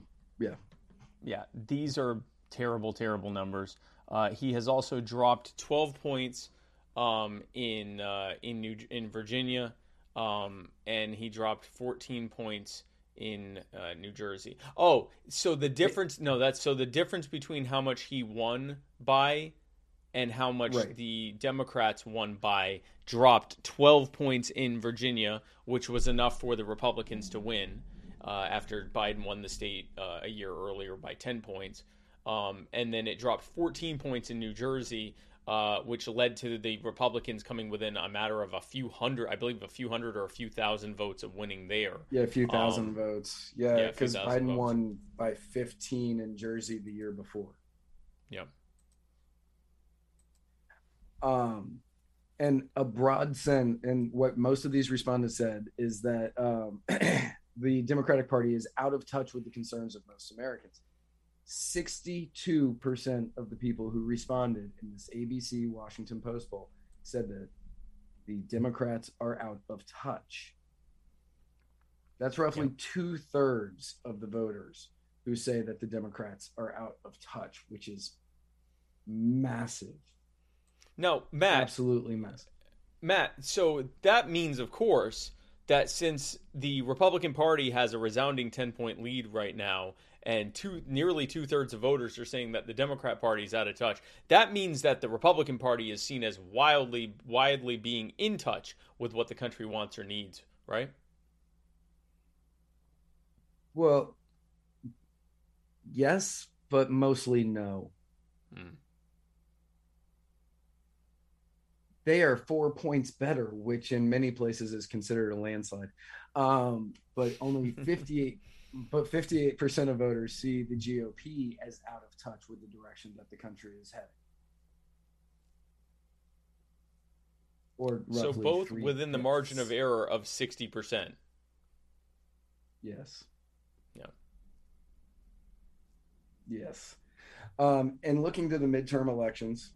yeah, these are terrible, terrible numbers. Uh, he has also dropped 12 points um, in uh, in New in Virginia, um, and he dropped 14 points in uh, New Jersey. Oh, so the difference? No, that's so the difference between how much he won by and how much Right. the Democrats won by dropped 12 points in Virginia, which was enough for the Republicans to win uh, after Biden won the state uh, a year earlier by 10 points. Um, and then it dropped 14 points in New Jersey, uh, which led to the Republicans coming within a matter of a few hundred, I believe, a few hundred or a few thousand votes of winning there. Yeah, a few thousand Um, votes. yeah, Yeah, because thousand Biden votes. won by 15 in Jersey the year before. Yeah. Um, and a broad sense, and what most of these respondents said is that um, the Democratic Party is out of touch with the concerns of most Americans. 62% of the people who responded in this ABC Washington Post poll said that the Democrats are out of touch. That's roughly two thirds of the voters who say that the Democrats are out of touch, which is massive. Now, Matt, Absolutely massive. Matt, so that means, of course, that since the Republican Party has a resounding 10 point lead right now, and two, nearly two thirds of voters are saying that the Democrat Party is out of touch, that means that the Republican Party is seen as wildly, widely being in touch with what the country wants or needs, right? Well, yes, but mostly no. Hmm. They are four points better, which in many places is considered a landslide. Um, but only 58, but 58% of voters see the GOP as out of touch with the direction that the country is heading. Or So both within the margin of error of 60%. Yes. Yeah. Yes. Um, and looking to the midterm elections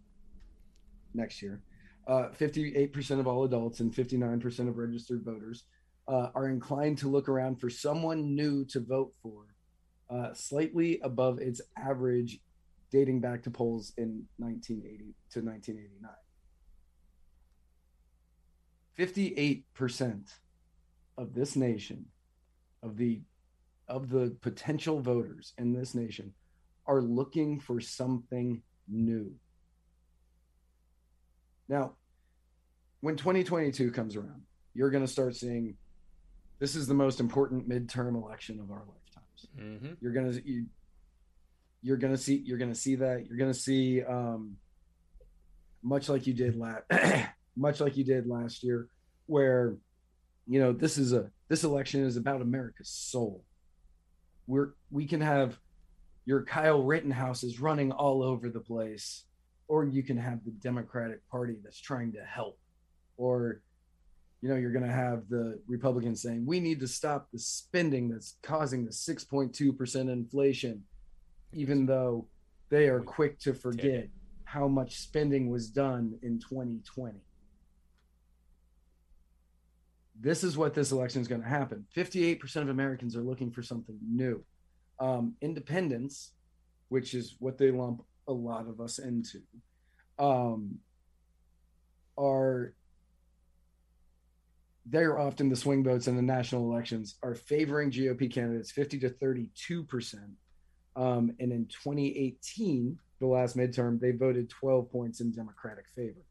next year, uh, 58% of all adults and 59% of registered voters uh, are inclined to look around for someone new to vote for, uh, slightly above its average dating back to polls in 1980 to 1989. 58% of this nation, of the of the potential voters in this nation are looking for something new. Now, when 2022 comes around, you're going to start seeing this is the most important midterm election of our lifetimes. Mm-hmm. You're going to you, you're to see you're to see that you're going to see um much like you did last much like you did last year where you know this is a this election is about America's soul we're we can have your Kyle Rittenhouse is running all over the place, or you can have the Democratic Party that's trying to help, or you know you're going to have the Republicans saying we need to stop the spending that's causing the 6.2 percent inflation, even though they are quick to forget how much spending was done in 2020. This is what this election is going to happen. 58% of Americans are looking for something new. Um, independence, which is what they lump a lot of us into, um, are they're often the swing votes in the national elections are favoring GOP candidates 50 to 32 percent. Um, and in 2018, the last midterm, they voted 12 points in Democratic favor.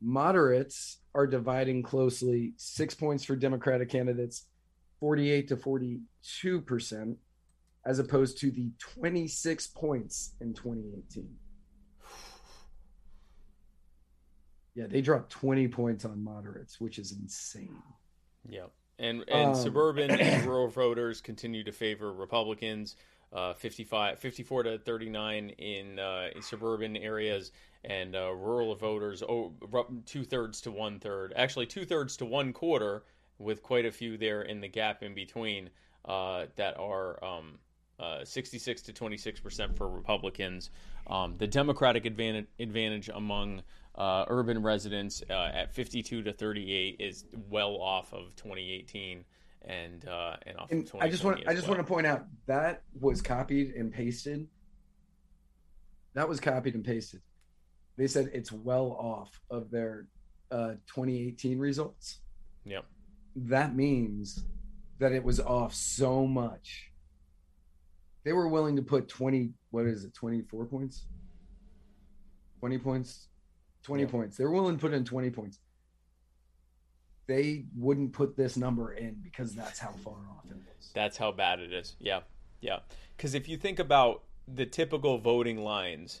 Moderates are dividing closely six points for Democratic candidates, 48 to 42 percent, as opposed to the 26 points in 2018. Yeah, they dropped 20 points on moderates, which is insane. Yeah. And and Um, suburban and rural voters continue to favor Republicans. Uh, 55, 54 to 39 in, uh, in suburban areas, and uh, rural voters, oh, two thirds to one third. Actually, two thirds to one quarter, with quite a few there in the gap in between uh, that are um, uh, 66 to 26 percent for Republicans. Um, the Democratic advantage, advantage among uh, urban residents uh, at 52 to 38 is well off of 2018 and uh, and off And of I just want I just well. want to point out that was copied and pasted. That was copied and pasted. They said it's well off of their uh, 2018 results. Yep. That means that it was off so much. They were willing to put 20, what is it, 24 points? 20 points? 20 Yeah. points. They're willing to put in 20 points. They wouldn't put this number in because that's how far off it was. That's how bad it is. Yeah. Yeah. Because if you think about the typical voting lines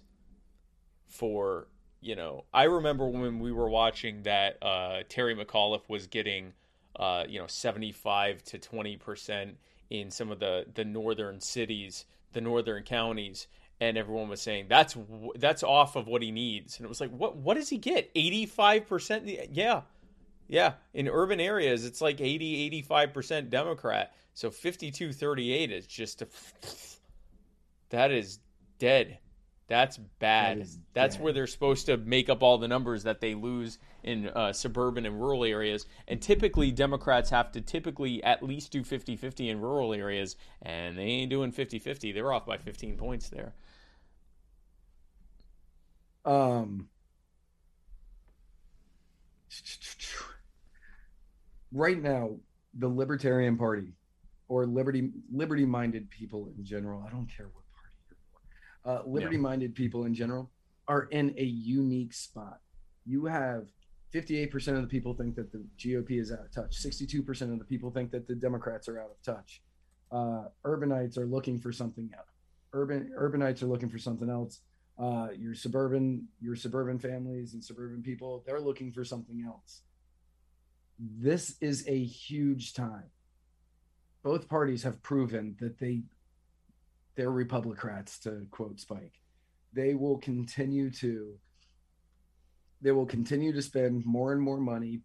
for, you know, I remember when we were watching that uh, Terry McAuliffe was getting, uh, you know, 75 to 20% in some of the, the northern cities, the northern counties. And everyone was saying that's that's off of what he needs, and it was like, what what does he get? Eighty five percent? Yeah, yeah, in urban areas, it's like 80, 85% Democrat. So 52 38 is just a. That is dead. That's bad. That That's dead. where they're supposed to make up all the numbers that they lose in uh, suburban and rural areas. And typically, Democrats have to typically at least do 50 50 in rural areas, and they ain't doing 50 50. They're off by 15 points there. Um, right now, the Libertarian Party or liberty liberty minded people in general, I don't care what party you're for, uh, liberty minded people in general are in a unique spot. You have 58% of the people think that the GOP is out of touch. 62% of the people think that the Democrats are out of touch. Uh, urbanites are looking for something else. Urban urbanites are looking for something else uh, your suburban your suburban families and suburban people they're looking for something else this is a huge time both parties have proven that they they're republicrats to quote spike they will continue to they will continue to spend more and more money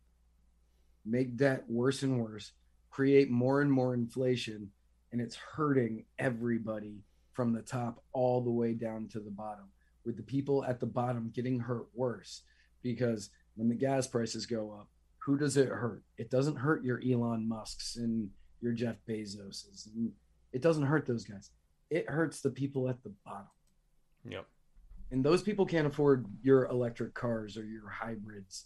make debt worse and worse create more and more inflation and it's hurting everybody from the top all the way down to the bottom with the people at the bottom getting hurt worse. Because when the gas prices go up who does it hurt? It doesn't hurt your elon musks and your jeff bezoses and it doesn't hurt those guys it hurts the people at the bottom Yep. and those people can't afford your electric cars or your hybrids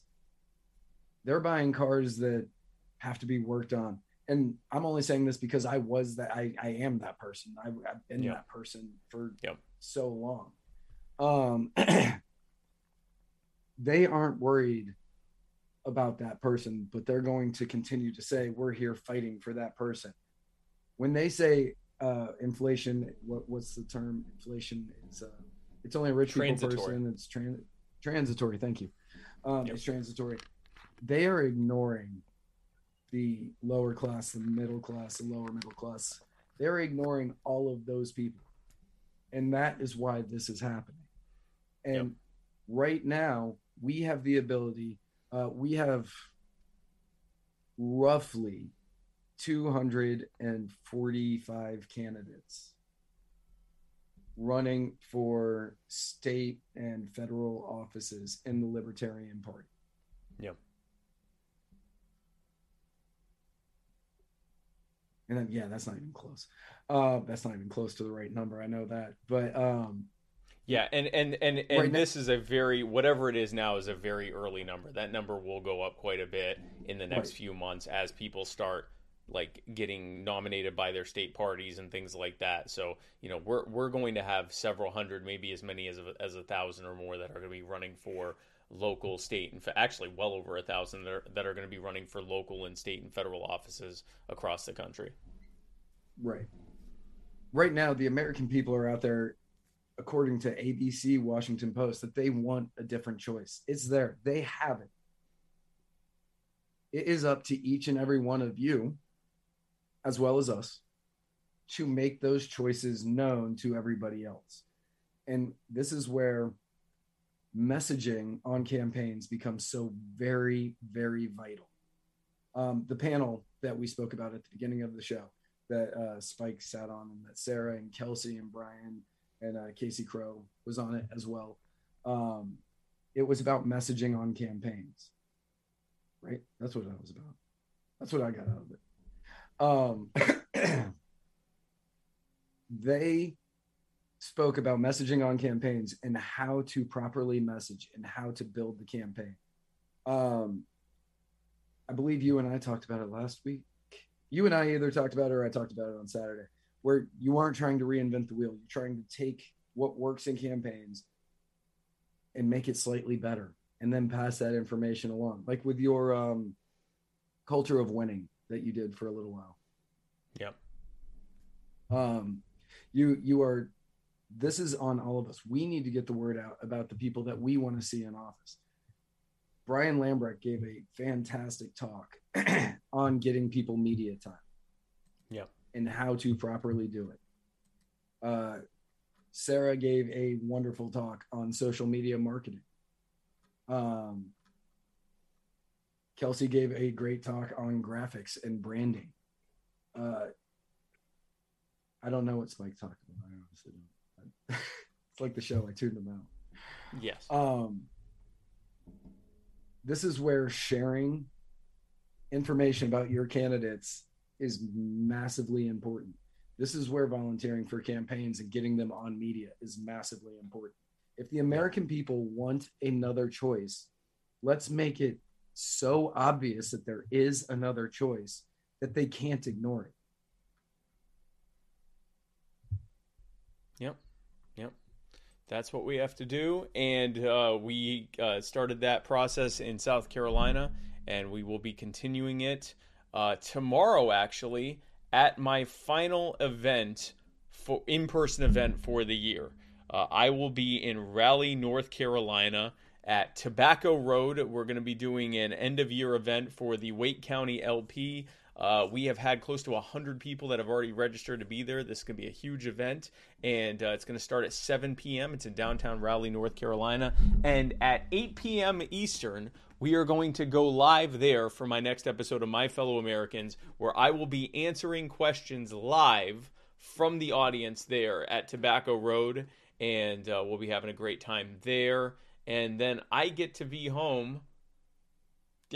they're buying cars that have to be worked on and i'm only saying this because i was that i, I am that person I've, I've been Yeah. that person for Yep. so long um they aren't worried about that person but they're going to continue to say we're here fighting for that person when they say uh inflation what what's the term? Inflation is uh it's only a rich people person. It's tran- transitory thank you. Um Yep. it's transitory. They are ignoring the lower class the middle class the lower middle class. They're ignoring all of those people. And that is why this is happening. And Yep. right now we have the ability uh, we have roughly 245 candidates running for state and federal offices in the libertarian party Yep. and then, yeah that's not even close uh, that's not even close to the right number i know that but um, Yeah, and and and and Right now- this is a very whatever it is now is a very early number. That number will go up quite a bit in the next Right. few months as people start like getting nominated by their state parties and things like that. So you know we're we're going to have several hundred, maybe as many as a, as a thousand or more that are going to be running for local, state, and actually well over a thousand that are, that are going to be running for local and state and federal offices across the country. Right. Right now, the American people are out there, according to ABC, Washington Post, that they want a different choice. It's there. They have it. It is up to each and every one of you, as well as us, to make those choices known to everybody else. And this is where messaging on campaigns becomes so very, very vital. Um, the panel that we spoke about at the beginning of the show that uh, Spike sat on, and that Sarah and Kelsey and Brian and uh, Casey Crow was on it as well. Um, it was about messaging on campaigns, right? That's what that was about. That's what I got out of it. Um, they spoke about messaging on campaigns and how to properly message and how to build the campaign. Um, I believe you and I talked about it last week. You and I either talked about it or I talked about it on Saturday, where you aren't trying to reinvent the wheel. You're trying to take what works in campaigns and make it slightly better and then pass that information along. Like with your um, culture of winning that you did for a little while. Yep. Um, you you are this is on all of us. We need to get the word out about the people that we want to see in office. Brian Lambrecht gave a fantastic talk on getting people media time. Yep. And how to properly do it. Uh, Sarah gave a wonderful talk on social media marketing. Um, Kelsey gave a great talk on graphics and branding. Uh, I don't know what Spike talked about. I honestly don't. it's like the show. I tuned them out. Yes. Um, this is where sharing information about your candidates is massively important. This is where volunteering for campaigns and getting them on media is massively important. If the American people want another choice, let's make it so obvious that there is another choice that they can't ignore it. Yep. Yep. That's what we have to do. And uh, we uh, started that process in South Carolina, and we will be continuing it uh, tomorrow, actually, at my final event, for in person event for the year. Uh, I will be in Raleigh, North Carolina at Tobacco Road. We're going to be doing an end of year event for the Wake County LP. Uh, we have had close to 100 people that have already registered to be there. This is going to be a huge event, and uh, it's going to start at 7 p.m. It's in downtown Raleigh, North Carolina. And at 8 p.m. Eastern, we are going to go live there for my next episode of My Fellow Americans, where I will be answering questions live from the audience there at Tobacco Road, and uh, we'll be having a great time there. And then I get to be home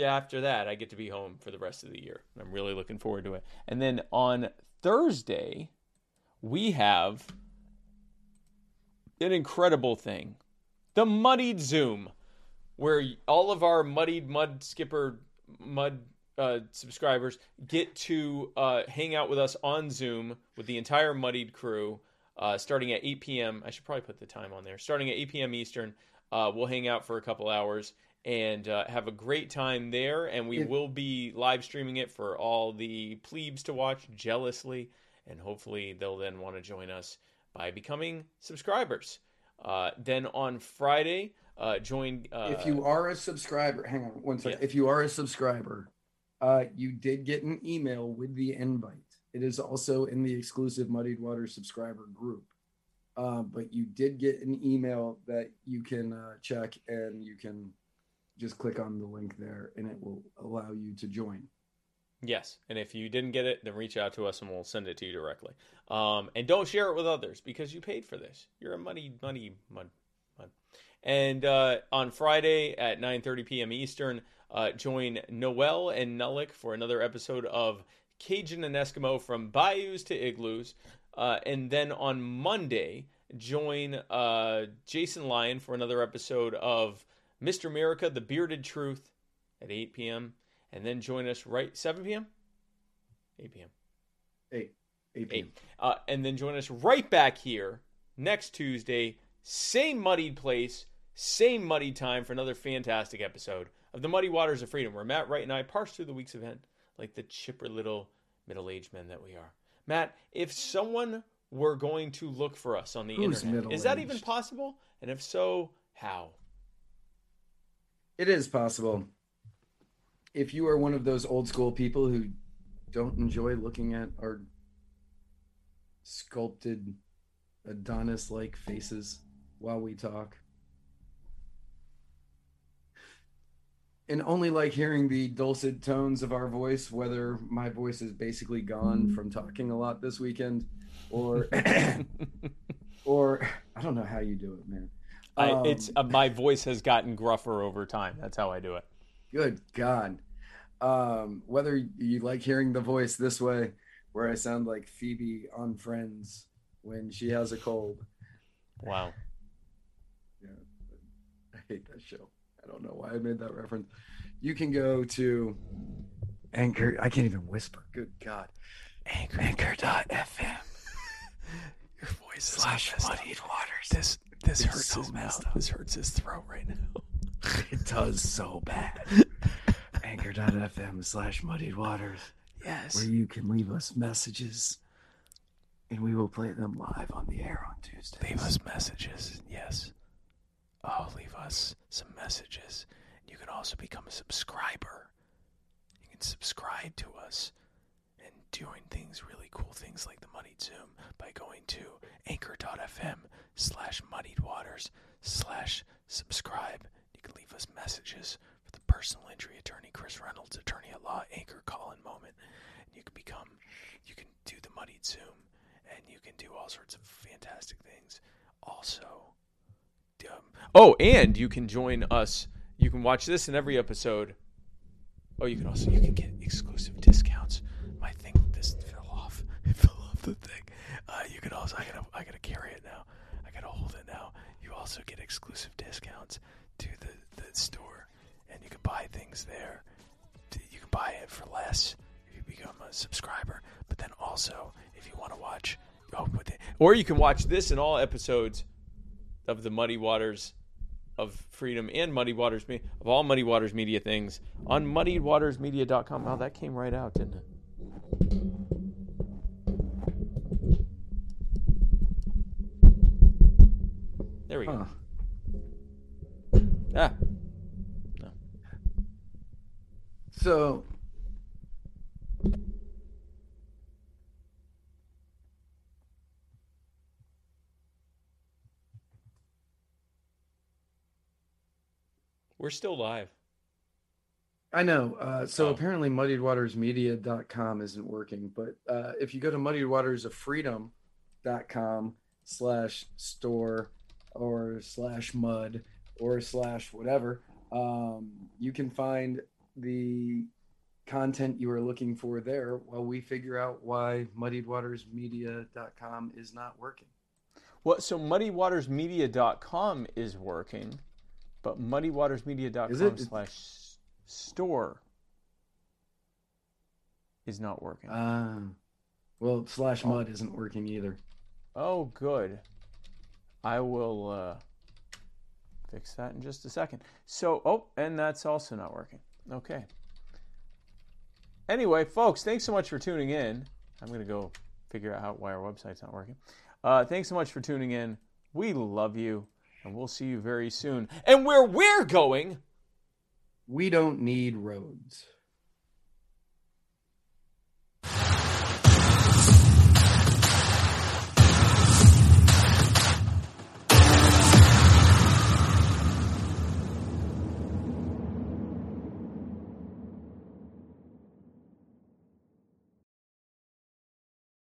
after that, I get to be home for the rest of the year. I'm really looking forward to it. And then on Thursday, we have an incredible thing the Muddied Zoom, where all of our Muddied Mud Skipper Mud uh, subscribers get to uh, hang out with us on Zoom with the entire Muddied crew. Uh, starting at 8 p.m. I should probably put the time on there. Starting at 8 p.m. Eastern, uh, we'll hang out for a couple hours and uh, have a great time there. And we If- will be live streaming it for all the plebes to watch jealously. And hopefully, they'll then want to join us by becoming subscribers. Uh, then on Friday, uh, join. Uh, if you are a subscriber, hang on one second. Yeah. If you are a subscriber, uh, you did get an email with the invite. It is also in the exclusive Muddied Water subscriber group. Uh, but you did get an email that you can uh, check and you can just click on the link there and it will allow you to join. Yes, and if you didn't get it, then reach out to us and we'll send it to you directly. Um, and don't share it with others because you paid for this. You're a money, money, mud, mud. And uh, on Friday at 9:30 p.m. Eastern, uh, join Noel and Nullick for another episode of Cajun and Eskimo from Bayous to Igloos. Uh, and then on Monday, join uh, Jason Lyon for another episode of Mr. America: The Bearded Truth at 8 p.m and then join us right 7 p.m. 8 p.m. Eight, eight p.m. 8. Uh, and then join us right back here next Tuesday, same muddied place, same muddy time for another fantastic episode of the Muddy Waters of Freedom, where Matt Wright and I parse through the week's event like the chipper little middle-aged men that we are. Matt, if someone were going to look for us on the Who's internet, is that even possible? And if so, how? It is possible. If you are one of those old school people who don't enjoy looking at our sculpted Adonis like faces while we talk, and only like hearing the dulcet tones of our voice, whether my voice is basically gone from talking a lot this weekend, or or I don't know how you do it, man. I, Um, it's uh, my voice has gotten gruffer over time. That's how I do it. Good God. Um, whether you like hearing the voice this way, where I sound like Phoebe on Friends when she has a cold. Wow. Yeah, I hate that show. I don't know why I made that reference. You can go to Anchor. I can't even whisper. Good God. Anchor. Anchor.fm. Your voice Slash muddied waters. This this It's hurts so his mouth. up. This hurts his throat right now. It does so bad. Anchor.fm slash muddied waters, Yes. where you can leave us messages and we will play them live on the air on Tuesday. Leave us messages. Yes. Oh, leave us some messages. You can also become a subscriber. You can subscribe to us and doing things, really cool things like the Muddied Zoom by going to anchor.fm slash muddied waters slash subscribe. You can leave us messages for the personal injury attorney Chris Reynolds, attorney at law, anchor call in moment. You can become, you can do the Muddied Zoom and you can do all sorts of fantastic things. Also, oh, and you can join us. You can watch this in every episode. Oh, you can also you can get exclusive discounts. My thing this fell off. It fell off the thing. Uh, you can also I gotta I gotta carry it now. I gotta hold it now. You also get exclusive discounts to the the store, and you can buy things there. You can buy it for less if you become a subscriber. But then also, if you want to watch, oh, or you can watch this in all episodes of the Muddy Waters of Freedom and Muddy Waters of all Muddy Waters Media things on muddywatersmedia.com. Wow, that came right out, didn't it? There we go. Huh. Ah, So, we're still live. I know. Uh, so Oh. apparently muddiedwatersmedia.com isn't working, but uh, if you go to muddiedwatersoffreedom.com slash store or slash mud or slash whatever, um, you can find the content you are looking for there while we figure out why muddiedwatersmedia.com is not working. Well, so muddywatersmedia.com is working, but muddywatersmedia.com slash store is not working. Uh, well, slash mud isn't working either. oh, good. I will uh, fix that in just a second. So, oh, and that's also not working. Okay. Anyway, folks, thanks so much for tuning in. I'm going to go figure out how, why our website's not working. Uh, thanks so much for tuning in. We love you, and we'll see you very soon. And where we're going. We don't need roads.